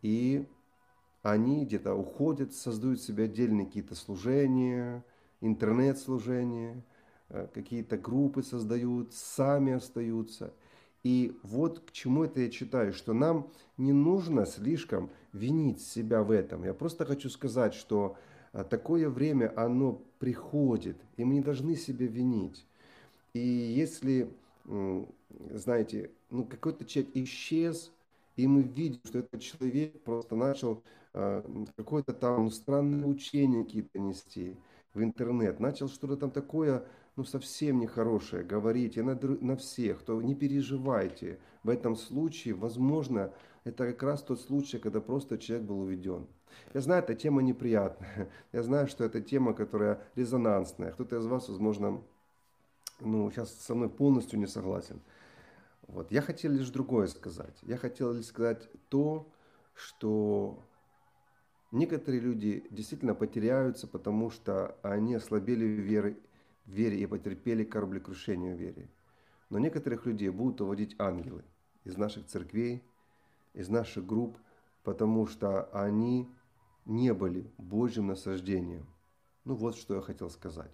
и они где-то уходят, создают себе отдельные какие-то служения, интернет-служения, э, какие-то группы создают, сами остаются. И вот к чему это я читаю, что нам не нужно слишком винить себя в этом. Я просто хочу сказать, что такое время, оно приходит, и мы не должны себя винить. И если, знаете, ну какой-то человек исчез, и мы видим, что этот человек просто начал э, какое-то там странное учение какие-то нести, в интернет, начал что-то там такое, ну, совсем нехорошее говорить, и на, на всех, то не переживайте. В этом случае, возможно, это как раз тот случай, когда просто человек был уведен. Я знаю, эта тема неприятная. Я знаю, что это тема, которая резонансная. Кто-то из вас, возможно, ну, сейчас со мной полностью не согласен. Вот. Я хотел лишь другое сказать. Я хотел лишь сказать то, что Некоторые люди действительно потеряются, потому что они ослабели в вере, в вере и потерпели кораблекрушение в вере. Но некоторых людей будут уводить ангелы из наших церквей, из наших групп, потому что они не были Божьим насаждением. Ну вот что я хотел сказать.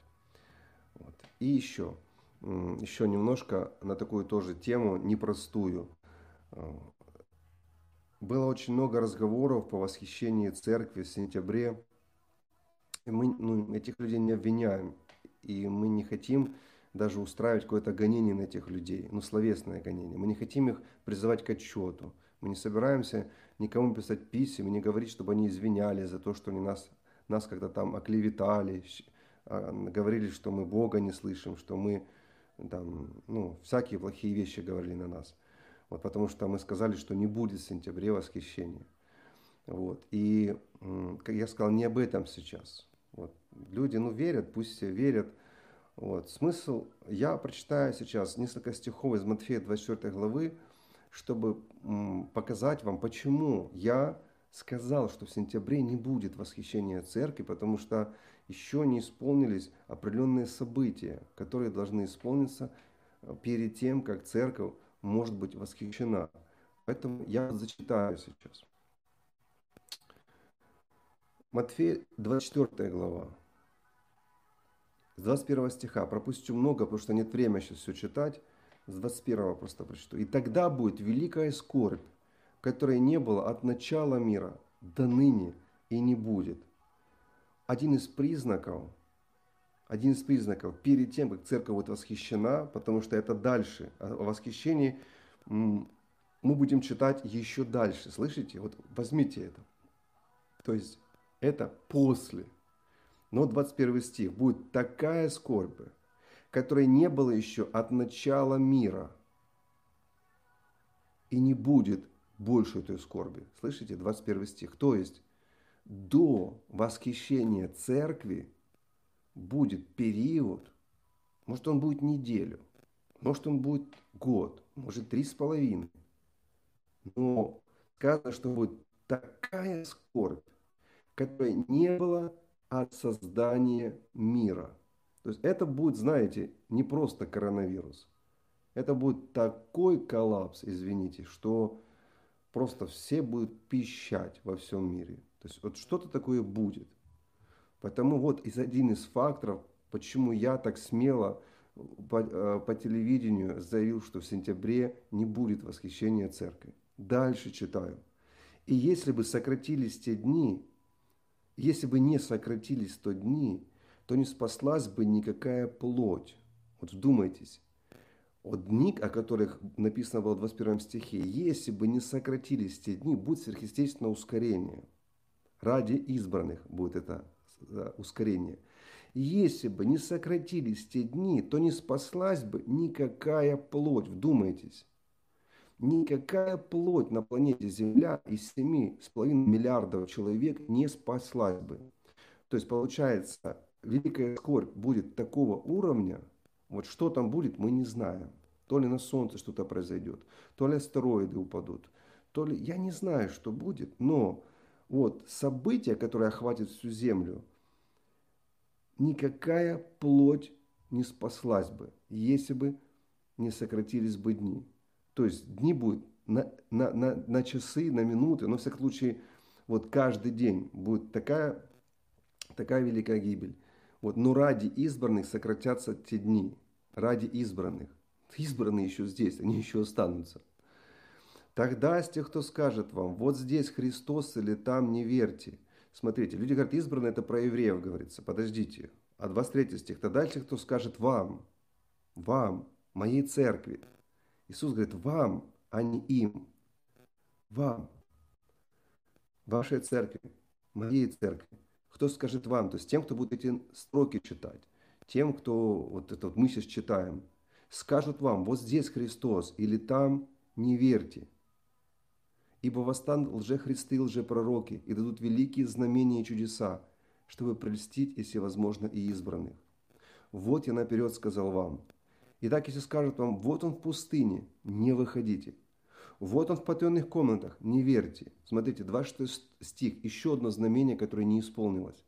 Вот. И еще, еще немножко на такую тоже тему непростую. Было очень много разговоров по восхищению церкви в сентябре. И мы ну, этих людей не обвиняем. И мы не хотим даже устраивать какое-то гонение на этих людей, ну, словесное гонение. Мы не хотим их призывать к отчету. Мы не собираемся никому писать писем и не говорить, чтобы они извинялись за то, что они нас, нас когда там оклеветали, а, говорили, что мы Бога не слышим, что мы там, ну, всякие плохие вещи говорили на нас. Вот, потому что мы сказали, что не будет в сентябре восхищения. Вот. И как я сказал, не об этом сейчас. Вот. Люди ну, верят, пусть все верят. Вот. Смысл, я прочитаю сейчас несколько стихов из Матфея 24 главы, чтобы показать вам, почему я сказал, что в сентябре не будет восхищения церкви, потому что еще не исполнились определенные события, которые должны исполниться э, перед тем, как церковь может быть восхищена. Поэтому я зачитаю сейчас. Матфея 24 глава. С 21 стиха. Пропустю много, потому что нет времени сейчас все читать. С 21 просто прочту. «И тогда будет великая скорбь, которой не было от начала мира до ныне и не будет». Один из признаков – один из признаков перед тем, как церковь будет восхищена, потому что это дальше. О восхищении мы будем читать еще дальше. Слышите? Вот возьмите это. То есть это после. Но 21 стих. Будет такая скорбь, которой не было еще от начала мира. И не будет больше этой скорби. Слышите? 21 стих. То есть до восхищения церкви будет период, может он будет неделю, может он будет год, может три с половиной. Но сказано, что будет такая скорбь, которой не было от создания мира. То есть это будет, знаете, не просто коронавирус. Это будет такой коллапс, извините, что просто все будут пищать во всем мире. То есть вот что-то такое будет. Поэтому вот из один из факторов, почему я так смело по, э, по телевидению заявил, что в сентябре не будет восхищения церкви. Дальше читаю. И если бы сократились те дни, если бы не сократились то дни, то не спаслась бы никакая плоть. Вот вдумайтесь. Вот дни, о которых написано было в 21 стихе, если бы не сократились те дни, будет сверхъестественное ускорение. Ради избранных будет это ускорение. Если бы не сократились те дни, то не спаслась бы никакая плоть. Вдумайтесь. Никакая плоть на планете Земля из 7,5 миллиардов человек не спаслась бы. То есть получается, великая скорбь будет такого уровня, вот что там будет, мы не знаем. То ли на Солнце что-то произойдет, то ли астероиды упадут, то ли я не знаю, что будет, но вот событие, которое охватит всю Землю, никакая плоть не спаслась бы, если бы не сократились бы дни. То есть дни будут на, на, на, на часы, на минуты, но в всяком случае вот каждый день будет такая, такая великая гибель. Вот, но ради избранных сократятся те дни. Ради избранных. Избранные еще здесь, они еще останутся. Тогда с тех, кто скажет вам, вот здесь Христос или там, не верьте. Смотрите, люди говорят, избранные это про евреев говорится. Подождите. А 23 стих. Тогда дальше кто скажет вам, вам, моей церкви. Иисус говорит, вам, а не им. Вам. Вашей церкви, моей церкви. Кто скажет вам? То есть тем, кто будет эти строки читать. Тем, кто, вот это вот мы сейчас читаем. Скажут вам, вот здесь Христос или там, не верьте. Ибо восстанут лжехристы и лжепророки и дадут великие знамения и чудеса, чтобы прельстить, если возможно, и избранных. Вот я наперед сказал вам. Итак, если скажут вам, вот он в пустыне, не выходите. Вот он в потемных комнатах, не верьте. Смотрите, 26 стих, еще одно знамение, которое не исполнилось.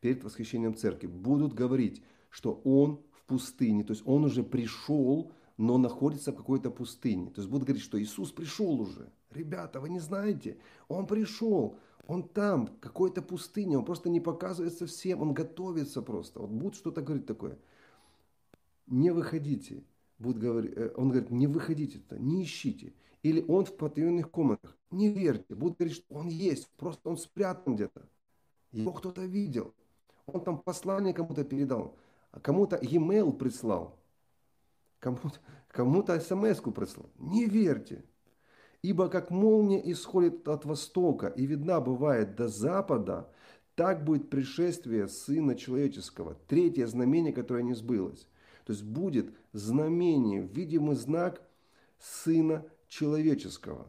Перед восхищением церкви будут говорить, что он в пустыне, то есть он уже пришел, но находится в какой-то пустыне. То есть будут говорить, что Иисус пришел уже. Ребята, вы не знаете, он пришел, он там, в какой-то пустыне, он просто не показывается всем, он готовится просто. Вот будут что-то говорить такое. Не выходите. Будут говорить, э, он говорит, не выходите-то, не ищите. Или он в потаенных комнатах. Не верьте. Будут говорить, что он есть, просто он спрятан где-то. Его кто-то видел. Он там послание кому-то передал, а кому-то e-mail прислал, кому-то кому, -то, смс-ку прислал. Не верьте. Ибо как молния исходит от востока и видна бывает до запада, так будет пришествие Сына Человеческого. Третье знамение, которое не сбылось. То есть будет знамение, видимый знак Сына Человеческого.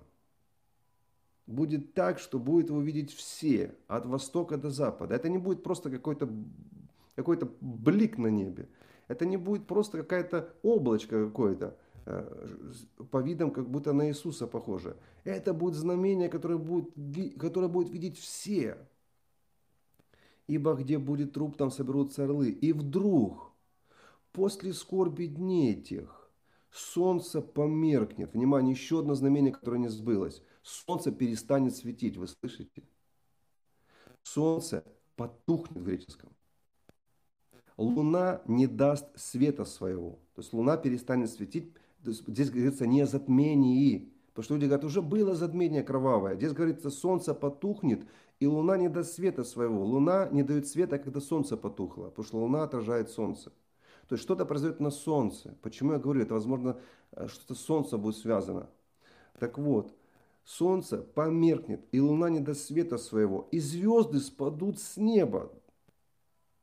Будет так, что будет его видеть все, от востока до запада. Это не будет просто какой-то какой блик на небе. Это не будет просто какая-то облачко какое-то Э, по видам как будто на Иисуса похоже. Это будет знамение, которое будет, которое будет видеть все. Ибо где будет труп, там соберутся орлы. И вдруг, после скорби дней тех, солнце померкнет. Внимание, еще одно знамение, которое не сбылось. Солнце перестанет светить, вы слышите? Солнце потухнет в греческом. Луна не даст света своего. То есть луна перестанет светить здесь говорится не о затмении. Потому что люди говорят, уже было затмение кровавое. Здесь говорится, солнце потухнет, и луна не даст света своего. Луна не дает света, когда солнце потухло, потому что луна отражает солнце. То есть что-то произойдет на солнце. Почему я говорю, это возможно, э, что-то с солнцем будет связано. Так вот, солнце померкнет, и луна не даст света своего, и звезды спадут с неба.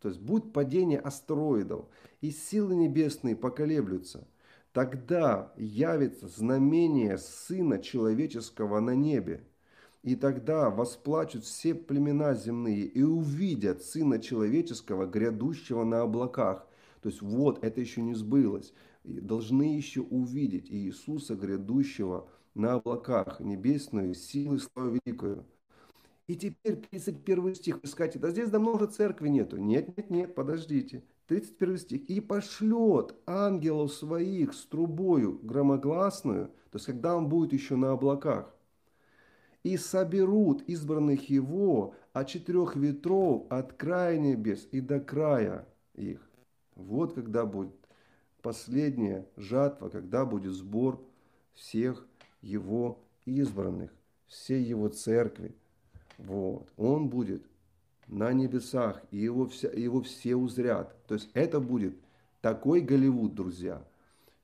То есть будет падение астероидов, и силы небесные поколеблются. Тогда явится знамение Сына Человеческого на небе. И тогда восплачут все племена земные и увидят Сына Человеческого, грядущего на облаках. То есть вот, это еще не сбылось. Должны еще увидеть Иисуса, грядущего на облаках, небесную силу и славу великую. И теперь 31 стих. Вы скажете, да здесь давно уже церкви нету. Нет, нет, нет, подождите. 31 стих. «И пошлет ангелов своих с трубою громогласную», то есть когда он будет еще на облаках, «и соберут избранных его от четырех ветров, от края небес и до края их». Вот когда будет последняя жатва, когда будет сбор всех его избранных, всей его церкви. Вот. Он будет на небесах, и его, вся, его все узрят. То есть это будет такой Голливуд, друзья.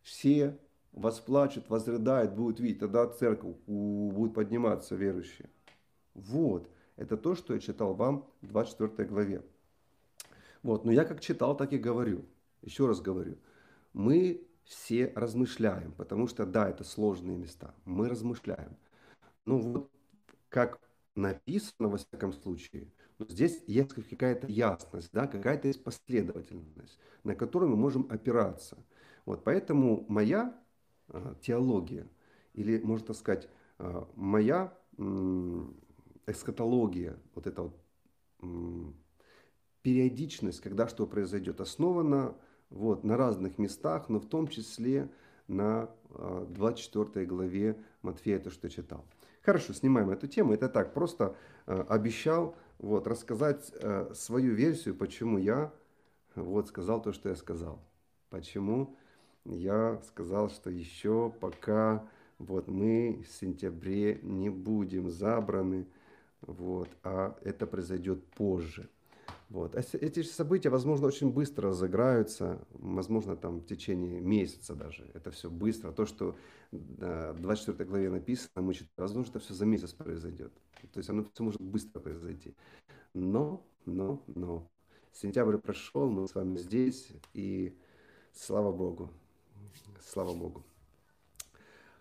Все восплачут, возрыдают, будут видеть, тогда церковь будет подниматься верующие. Вот, это то, что я читал вам в 24 главе. Вот, но я как читал, так и говорю. Еще раз говорю. Мы все размышляем, потому что, да, это сложные места. Мы размышляем. Ну вот, как написано, во всяком случае, здесь есть какая-то ясность, да, какая-то есть последовательность, на которую мы можем опираться. Вот, поэтому моя э, теология, или, можно сказать, э, моя эскатология, вот эта вот периодичность, когда что произойдет, основана вот, на разных местах, но в том числе на 24 главе Матфея, то, что читал. Хорошо, снимаем эту тему. Это так, просто э, обещал вот, рассказать э, свою версию, почему я вот, сказал то, что я сказал. Почему я сказал, что еще пока вот, мы в сентябре не будем забраны, вот, а это произойдет позже. Вот. А эти события, возможно, очень быстро разыграются, возможно, там в течение месяца даже. Это все быстро. То, что в 24 главе написано, мы читаем, возможно, это все за месяц произойдет. То есть оно все может быстро произойти. Но, но, но. Сентябрь прошел, мы с вами здесь, и слава Богу. Слава Богу.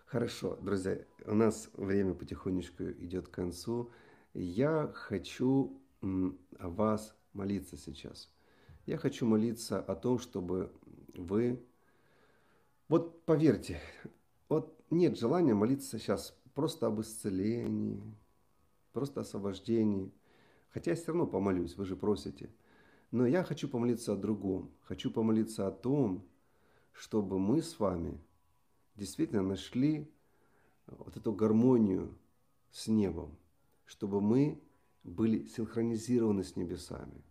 Хорошо, друзья, у нас время потихонечку идет к концу. Я хочу вас молиться сейчас. Я хочу молиться о том, чтобы вы... Вот поверьте, вот нет желания молиться сейчас просто об исцелении, просто освобождении. Хотя я все равно помолюсь, вы же просите. Но я хочу помолиться о другом. Хочу помолиться о том, чтобы мы с вами действительно нашли вот эту гармонию с небом, чтобы мы были синхронизированы с небесами,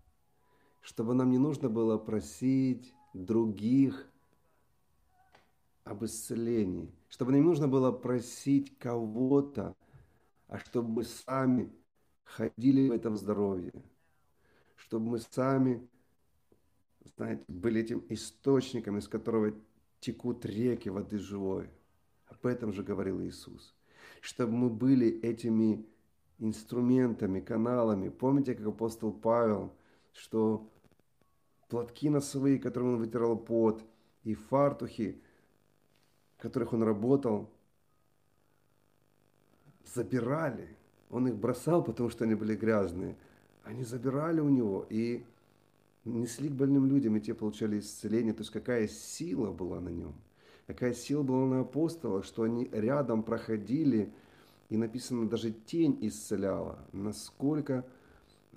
чтобы нам не нужно было просить других об исцелении, чтобы нам не нужно было просить кого-то, а чтобы мы сами ходили в этом здоровье, чтобы мы сами, знаете, были этим источником, из которого текут реки воды живой. Об этом же говорил Иисус. Чтобы мы были этими инструментами, каналами. Помните, как апостол Павел, что платки носовые, которыми он вытирал пот, и фартухи, в которых он работал, забирали. Он их бросал, потому что они были грязные. Они забирали у него и несли к больным людям, и те получали исцеление. То есть какая сила была на нем, какая сила была на апостолах, что они рядом проходили – и написано, даже тень исцеляла. Насколько,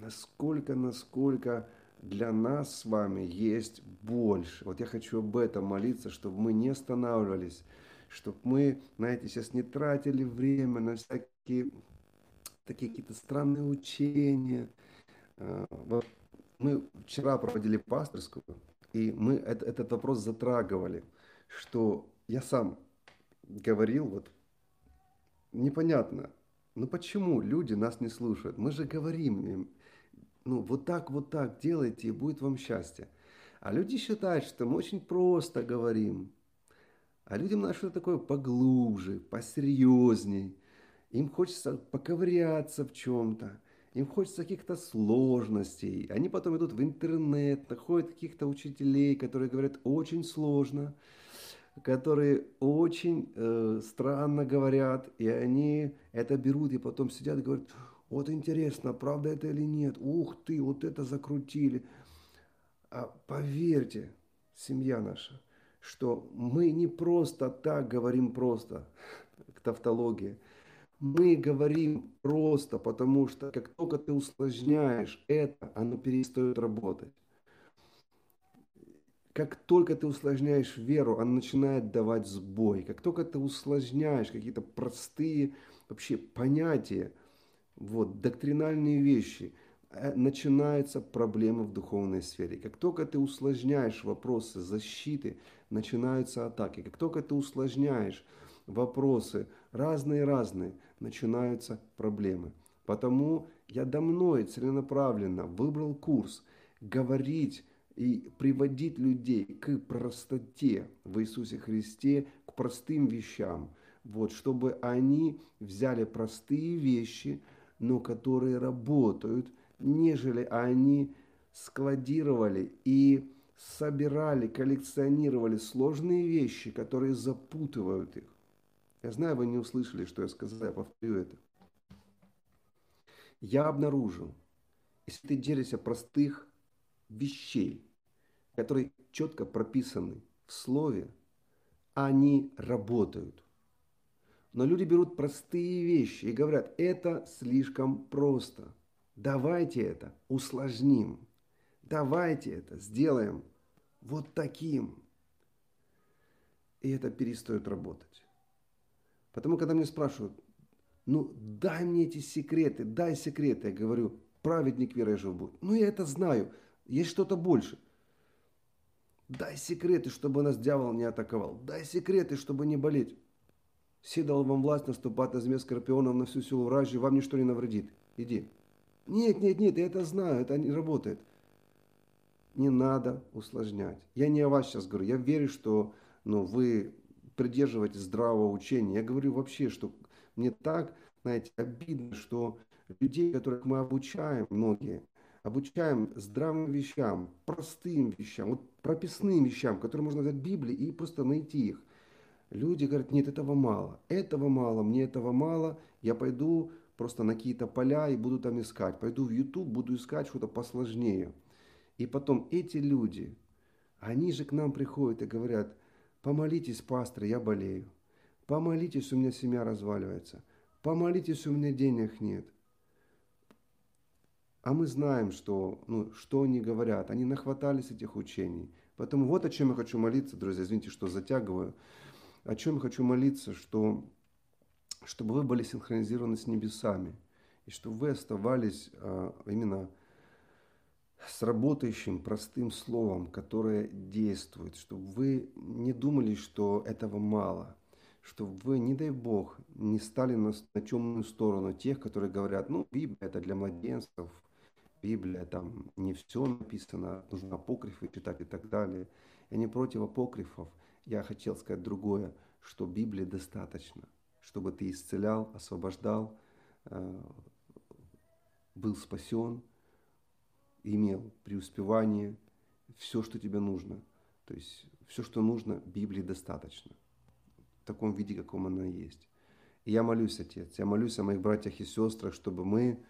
насколько, насколько для нас с вами есть больше. Вот я хочу об этом молиться, чтобы мы не останавливались, чтобы мы, знаете, сейчас не тратили время на всякие такие какие-то странные учения. А, вот мы вчера проводили пасторскую, и мы это, этот вопрос затрагивали, что я сам говорил вот непонятно, ну почему люди нас не слушают? Мы же говорим им, ну вот так, вот так делайте, и будет вам счастье. А люди считают, что мы очень просто говорим. А людям надо что-то такое поглубже, посерьезней. Им хочется поковыряться в чем-то. Им хочется каких-то сложностей. Они потом идут в интернет, находят каких-то учителей, которые говорят очень сложно которые очень э, странно говорят, и они это берут и потом сидят и говорят, вот интересно, правда это или нет, ух ты, вот это закрутили. А поверьте, семья наша, что мы не просто так говорим просто, к тавтологии, мы говорим просто, потому что как только ты усложняешь это, оно перестает работать. как только ты усложняешь веру, она начинает давать сбой. Как только ты усложняешь какие-то простые вообще понятия, вот, доктринальные вещи, э, начинается проблема в духовной сфере. Как только ты усложняешь вопросы защиты, начинаются атаки. Как только ты усложняешь вопросы разные-разные, начинаются проблемы. Потому я давно и целенаправленно выбрал курс говорить и приводить людей к простоте в Иисусе Христе, к простым вещам, вот, чтобы они взяли простые вещи, но которые работают, нежели они складировали и собирали, коллекционировали сложные вещи, которые запутывают их. Я знаю, вы не услышали, что я сказал, я повторю это. Я обнаружил, если ты делишься простых вещей, которые четко прописаны в слове, они работают. Но люди берут простые вещи и говорят, это слишком просто. Давайте это усложним. Давайте это сделаем вот таким. И это перестает работать. Потому когда мне спрашивают, ну дай мне эти секреты, дай секреты, я говорю, праведник верой жив будет. Ну я это знаю, есть что-то больше. Дай секреты, чтобы нас дьявол не атаковал. Дай секреты, чтобы не болеть. Все дал вам власть наступать на змей скорпионов на всю силу вражьи, вам ничто не навредит. Иди. Нет, нет, нет, я это знаю, это не работает. Не надо усложнять. Я не о вас сейчас говорю. Я верю, что ну, вы придерживаетесь здравого учения. Я говорю вообще, что мне так, знаете, обидно, что людей, которых мы обучаем, многие, обучаем здравым вещам, простым вещам, вот прописным вещам, которые можно взять в Библии и просто найти их. Люди говорят, нет, этого мало, этого мало, мне этого мало, я пойду просто на какие-то поля и буду там искать. Пойду в YouTube, буду искать что-то посложнее. И потом эти люди, они же к нам приходят и говорят, помолитесь, пастор, я болею. Помолитесь, у меня семья разваливается. Помолитесь, у меня денег нет. А мы знаем, что, ну, что они говорят. Они нахватались этих учений. Поэтому вот о чем я хочу молиться, друзья. Извините, что затягиваю. О чем я хочу молиться, что, чтобы вы были синхронизированы с небесами. И чтобы вы оставались а, именно с работающим простым словом, которое действует. Чтобы вы не думали, что этого мало – чтобы вы, не дай Бог, не стали на, на темную сторону тех, которые говорят, ну, Библия это для младенцев, Библия, там не все написано, нужно апокрифы читать и так далее. Я не против апокрифов. Я хотел сказать другое, что Библии достаточно, чтобы ты исцелял, освобождал, э, был спасен, имел преуспевание, все, что тебе нужно. То есть все, что нужно, Библии достаточно. В таком виде, каком она есть. И я молюсь, Отец, я молюсь о моих братьях и сестрах, чтобы мы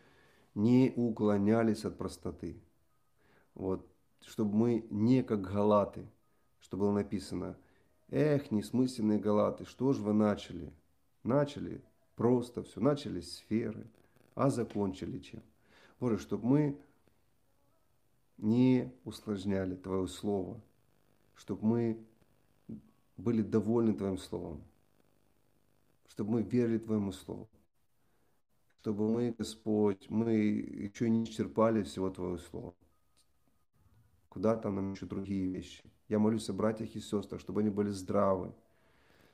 не уклонялись от простоты. Вот, чтобы мы не как галаты, что было написано, эх, несмысленные галаты, что же вы начали? Начали просто все, начали сферы, а закончили чем? Боже, чтобы мы не усложняли Твое Слово, чтобы мы были довольны Твоим Словом, чтобы мы верили Твоему Слову чтобы мы, Господь, мы еще не исчерпали всего Твоего Слова. Куда там нам еще другие вещи? Я молюсь о братьях и сестрах, чтобы они были здравы,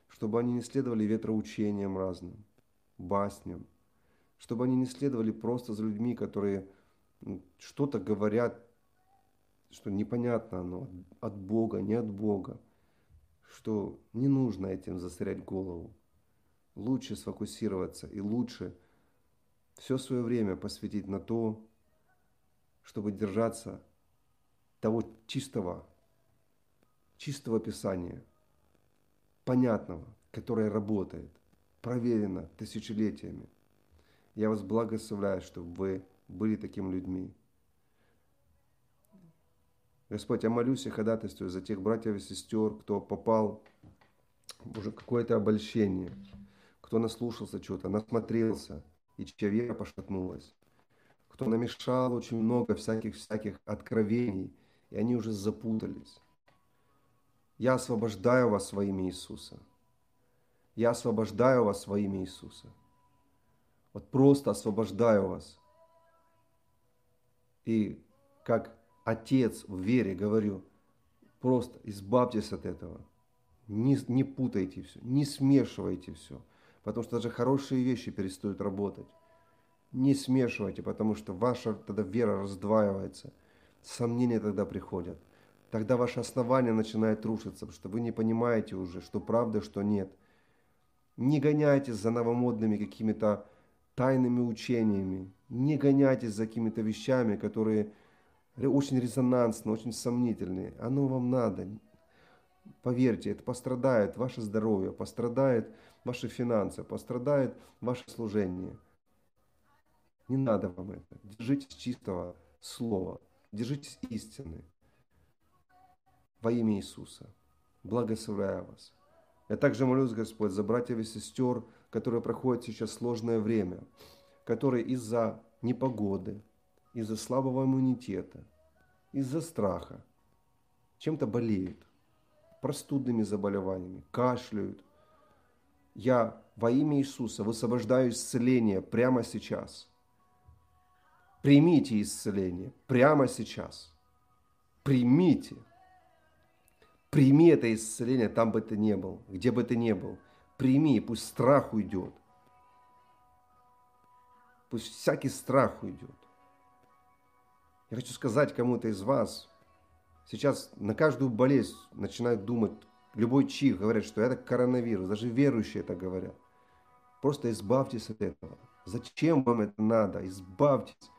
чтобы они не следовали ветроучениям разным, басням, чтобы они не следовали просто за людьми, которые что-то говорят, что непонятно оно, от Бога, не от Бога, что не нужно этим засорять голову. Лучше сфокусироваться и лучше – все свое время посвятить на то, чтобы держаться того чистого, чистого Писания, понятного, которое работает, проверено тысячелетиями. Я вас благословляю, чтобы вы были такими людьми. Господь, я молюсь и ходатайствую за тех братьев и сестер, кто попал в уже какое-то обольщение, кто наслушался чего-то, насмотрелся – и чья вера пошатнулась, кто намешал очень много всяких-всяких откровений, и они уже запутались. Я освобождаю вас во имя Иисуса. Я освобождаю вас во имя Иисуса. Вот просто освобождаю вас. И как отец в вере говорю, просто избавьтесь от этого. Не, не путайте все, не смешивайте все. Потому что даже хорошие вещи перестают работать. Не смешивайте, потому что ваша тогда вера раздваивается. Сомнения тогда приходят. Тогда ваше основание начинает рушиться, потому что вы не понимаете уже, что правда, что нет. Не гоняйтесь за новомодными какими-то тайными учениями. Не гоняйтесь за какими-то вещами, которые очень резонансны, очень сомнительные. Оно вам надо. Поверьте, это пострадает ваше здоровье, пострадает ваши финансы, пострадает ваше служение. Не надо вам это. Держитесь чистого слова. Держитесь истины. Во имя Иисуса. Благословляю вас. Я также молюсь, Господь, за братьев и сестер, которые проходят сейчас сложное время, которые из-за непогоды, из-за слабого иммунитета, из-за страха чем-то болеют, простудными заболеваниями, кашляют. Я во имя Иисуса высвобождаю исцеление прямо сейчас. Примите исцеление прямо сейчас. Примите. Прими это исцеление там бы ты не был, где бы ты не был. Прими, пусть страх уйдет. Пусть всякий страх уйдет. Я хочу сказать кому-то из вас, сейчас на каждую болезнь начинают думать, любой чих говорят, что это коронавирус, даже верующие это говорят. Просто избавьтесь от этого. Зачем вам это надо? Избавьтесь.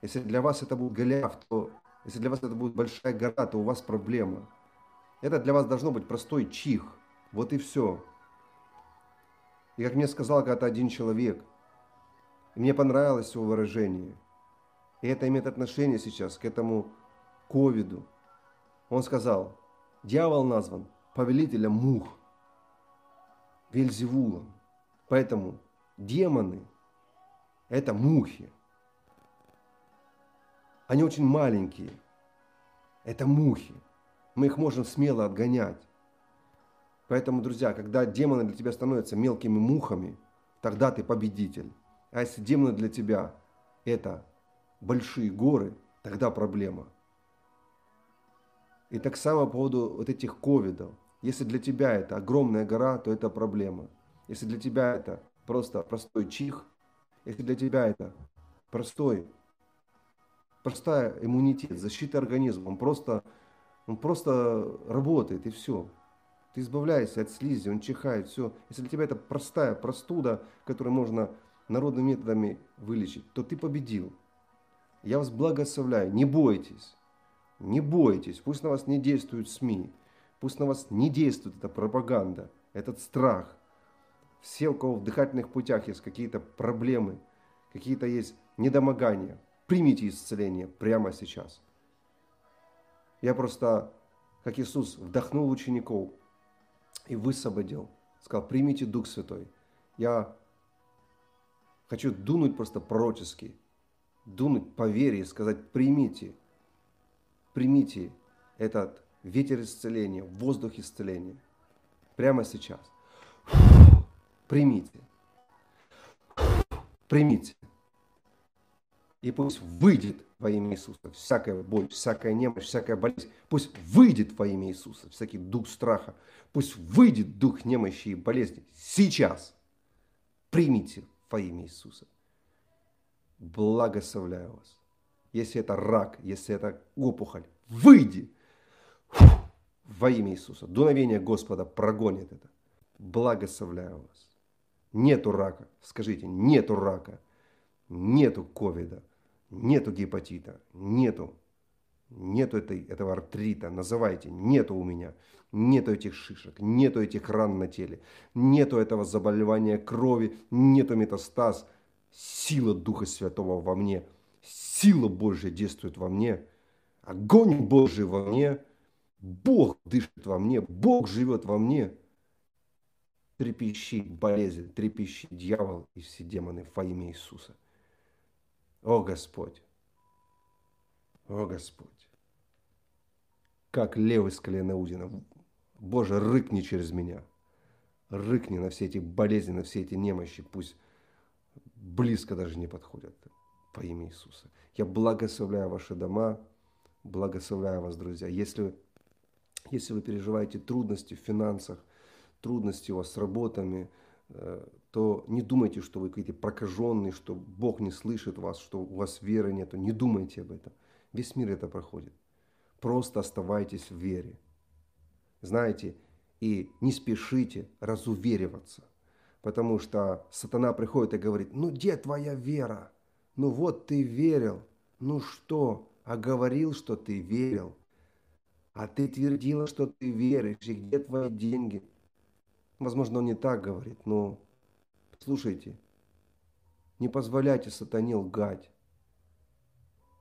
Если для вас это будет Голиаф, то если для вас это будет большая гора, то у вас проблема. Это для вас должно быть простой чих. Вот и все. И как мне сказал когда-то один человек, и мне понравилось его выражение, и это имеет отношение сейчас к этому ковиду. Он сказал, дьявол назван повелителем мух, Вельзевулом. Поэтому демоны – это мухи. Они очень маленькие. Это мухи. Мы их можем смело отгонять. Поэтому, друзья, когда демоны для тебя становятся мелкими мухами, тогда ты победитель. А если демоны для тебя это большие горы, тогда проблема. И так само по поводу вот этих ковидов. Если для тебя это огромная гора, то это проблема. Если для тебя это просто простой чих, если для тебя это простой простая иммунитет, защита организма. Он просто, он просто работает и все. Ты избавляешься от слизи, он чихает, все. Если для тебя это простая простуда, которую можно народными методами вылечить, то ты победил. Я вас благословляю, не бойтесь, не бойтесь, пусть на вас не действуют СМИ, пусть на вас не действует эта пропаганда, этот страх. Все, у кого в дыхательных путях есть какие-то проблемы, какие-то есть недомогания – Примите исцеление прямо сейчас. Я просто, как Иисус, вдохнул учеников и высвободил. Сказал, примите Дух Святой. Я хочу дунуть просто пророчески, дунуть по вере и сказать, примите, примите этот ветер исцеления, воздух исцеления прямо сейчас. Примите. Примите. И пусть выйдет во имя Иисуса всякая боль, всякая немощь, всякая болезнь. Пусть выйдет во имя Иисуса всякий дух страха. Пусть выйдет дух немощи и болезни. Сейчас примите во имя Иисуса. Благословляю вас. Если это рак, если это опухоль, выйди во имя Иисуса. Дуновение Господа прогонит это. Благословляю вас. Нету рака. Скажите, нету рака. Нету ковида нету гепатита, нету, нету этой, этого артрита, называйте, нету у меня, нету этих шишек, нету этих ран на теле, нету этого заболевания крови, нету метастаз, сила Духа Святого во мне, сила Божья действует во мне, огонь Божий во мне, Бог дышит во мне, Бог живет во мне. Трепещи болезнь, трепещи дьявол и все демоны во имя Иисуса. О Господь! О Господь! как лев из колена Удина. Боже, рыкни через меня. Рыкни на все эти болезни, на все эти немощи. Пусть близко даже не подходят во имя Иисуса. Я благословляю ваши дома, благословляю вас, друзья. Если, если вы переживаете трудности в финансах, трудности у вас с работами, то не думайте, что вы какие-то прокаженные, что Бог не слышит вас, что у вас веры нету. Не думайте об этом. Весь мир это проходит. Просто оставайтесь в вере. Знаете, и не спешите разувериваться. Потому что сатана приходит и говорит, ну где твоя вера? Ну вот ты верил. Ну что? А говорил, что ты верил. А ты твердила, что ты веришь. И где твои деньги? Возможно, он не так говорит, но слушайте, не позволяйте сатане лгать.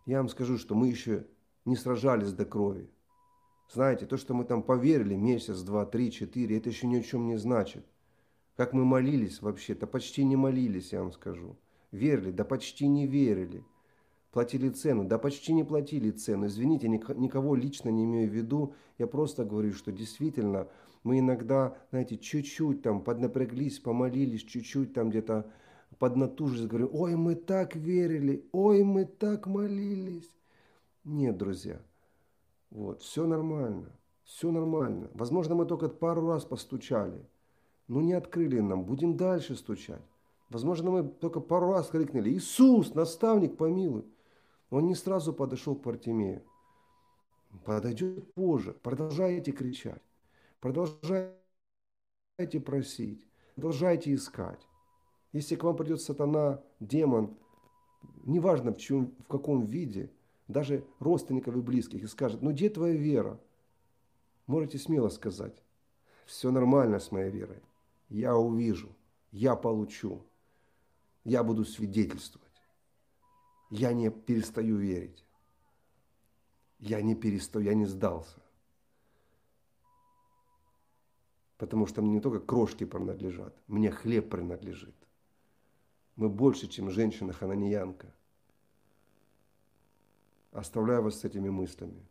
Я вам скажу, что мы еще не сражались до крови. Знаете, то, что мы там поверили месяц, два, три, четыре, это еще ни о чем не значит. Как мы молились вообще-то, почти не молились, я вам скажу. Верили, да почти не верили. Платили цену, да почти не платили цену. Извините, никого лично не имею в виду. Я просто говорю, что действительно мы иногда, знаете, чуть-чуть там поднапряглись, помолились, чуть-чуть там где-то поднатужились, говорю, ой, мы так верили, ой, мы так молились. Нет, друзья, вот, все нормально, все нормально. Возможно, мы только пару раз постучали, но не открыли нам, будем дальше стучать. Возможно, мы только пару раз крикнули, Иисус, наставник, помилуй. Он не сразу подошел к Партимею. Подойдет позже, продолжайте кричать, продолжайте просить, продолжайте искать. Если к вам придет сатана, демон, неважно в, чем, в каком виде – даже родственников и близких, и скажет, ну где твоя вера? Можете смело сказать, все нормально с моей верой. Я увижу, я получу, я буду свидетельствовать. Я не перестаю верить. Я не перестаю, я не сдался. Потому что мне не только крошки принадлежат, мне хлеб принадлежит. Мы больше, чем женщина-хананьянка. Оставляю вас с этими мыслями.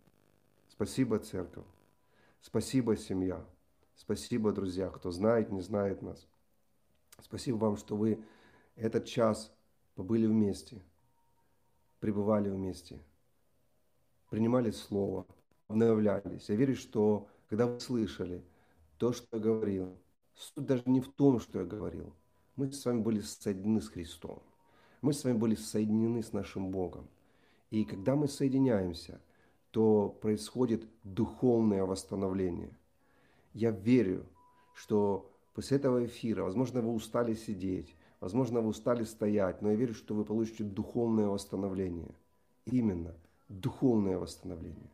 Спасибо, церковь. Спасибо, семья. Спасибо, друзья, кто знает, не знает нас. Спасибо вам, что вы этот час побыли вместе, пребывали вместе, принимали Слово, обновлялись. Я верю, что когда вы слышали то, что я говорил, суть даже не в том, что я говорил. Мы с вами были соединены с Христом. Мы с вами были соединены с нашим Богом. И когда мы соединяемся, то происходит духовное восстановление. Я верю, что после этого эфира, возможно, вы устали сидеть, возможно, вы устали стоять, но я верю, что вы получите духовное восстановление. Именно духовное восстановление.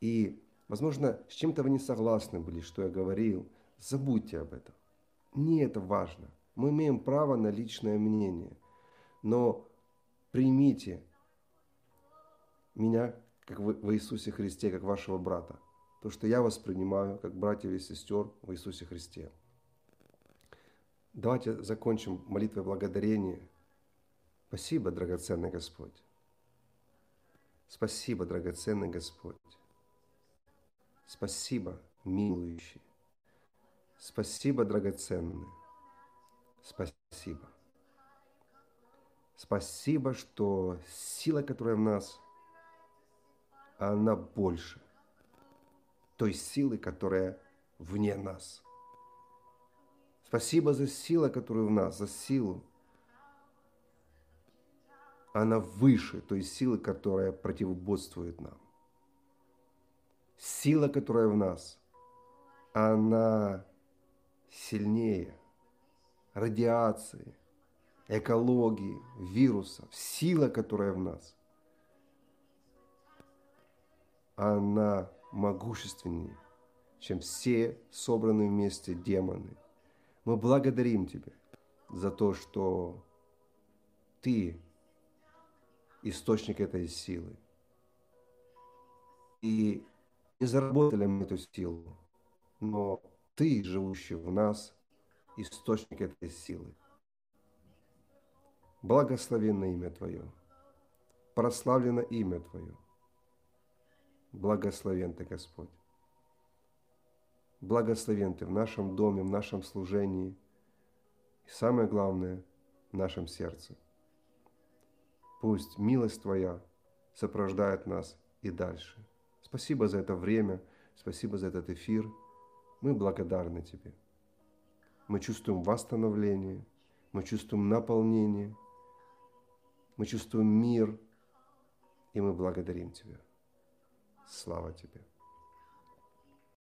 И, возможно, с чем-то вы не согласны были, что я говорил. Забудьте об этом. Не это важно. Мы имеем право на личное мнение. Но примите меня, как в, в Иисусе Христе, как вашего брата. То, что я воспринимаю как братьев и сестер в Иисусе Христе. Давайте закончим молитвой благодарения. Спасибо, драгоценный Господь. Спасибо, драгоценный Господь. Спасибо, милующий. Спасибо, драгоценный. Спасибо. Спасибо, что сила, которая в нас – она больше той силы, которая вне нас. Спасибо за силу, которая в нас, за силу. Она выше той силы, которая противоборствует нам. Сила, которая в нас, она сильнее радиации, экологии, вирусов. Сила, которая в нас – она могущественнее, чем все собранные вместе демоны. Мы благодарим Тебя за то, что Ты источник этой силы. И не заработали мы эту силу, но Ты, живущий в нас, источник этой силы. Благословенно имя Твое, прославлено имя Твое. Благословен Ты, Господь. Благословен Ты в нашем доме, в нашем служении. И самое главное, в нашем сердце. Пусть милость Твоя сопровождает нас и дальше. Спасибо за это время, спасибо за этот эфир. Мы благодарны Тебе. Мы чувствуем восстановление, мы чувствуем наполнение, мы чувствуем мир, и мы благодарим Тебя. Слава Тебе.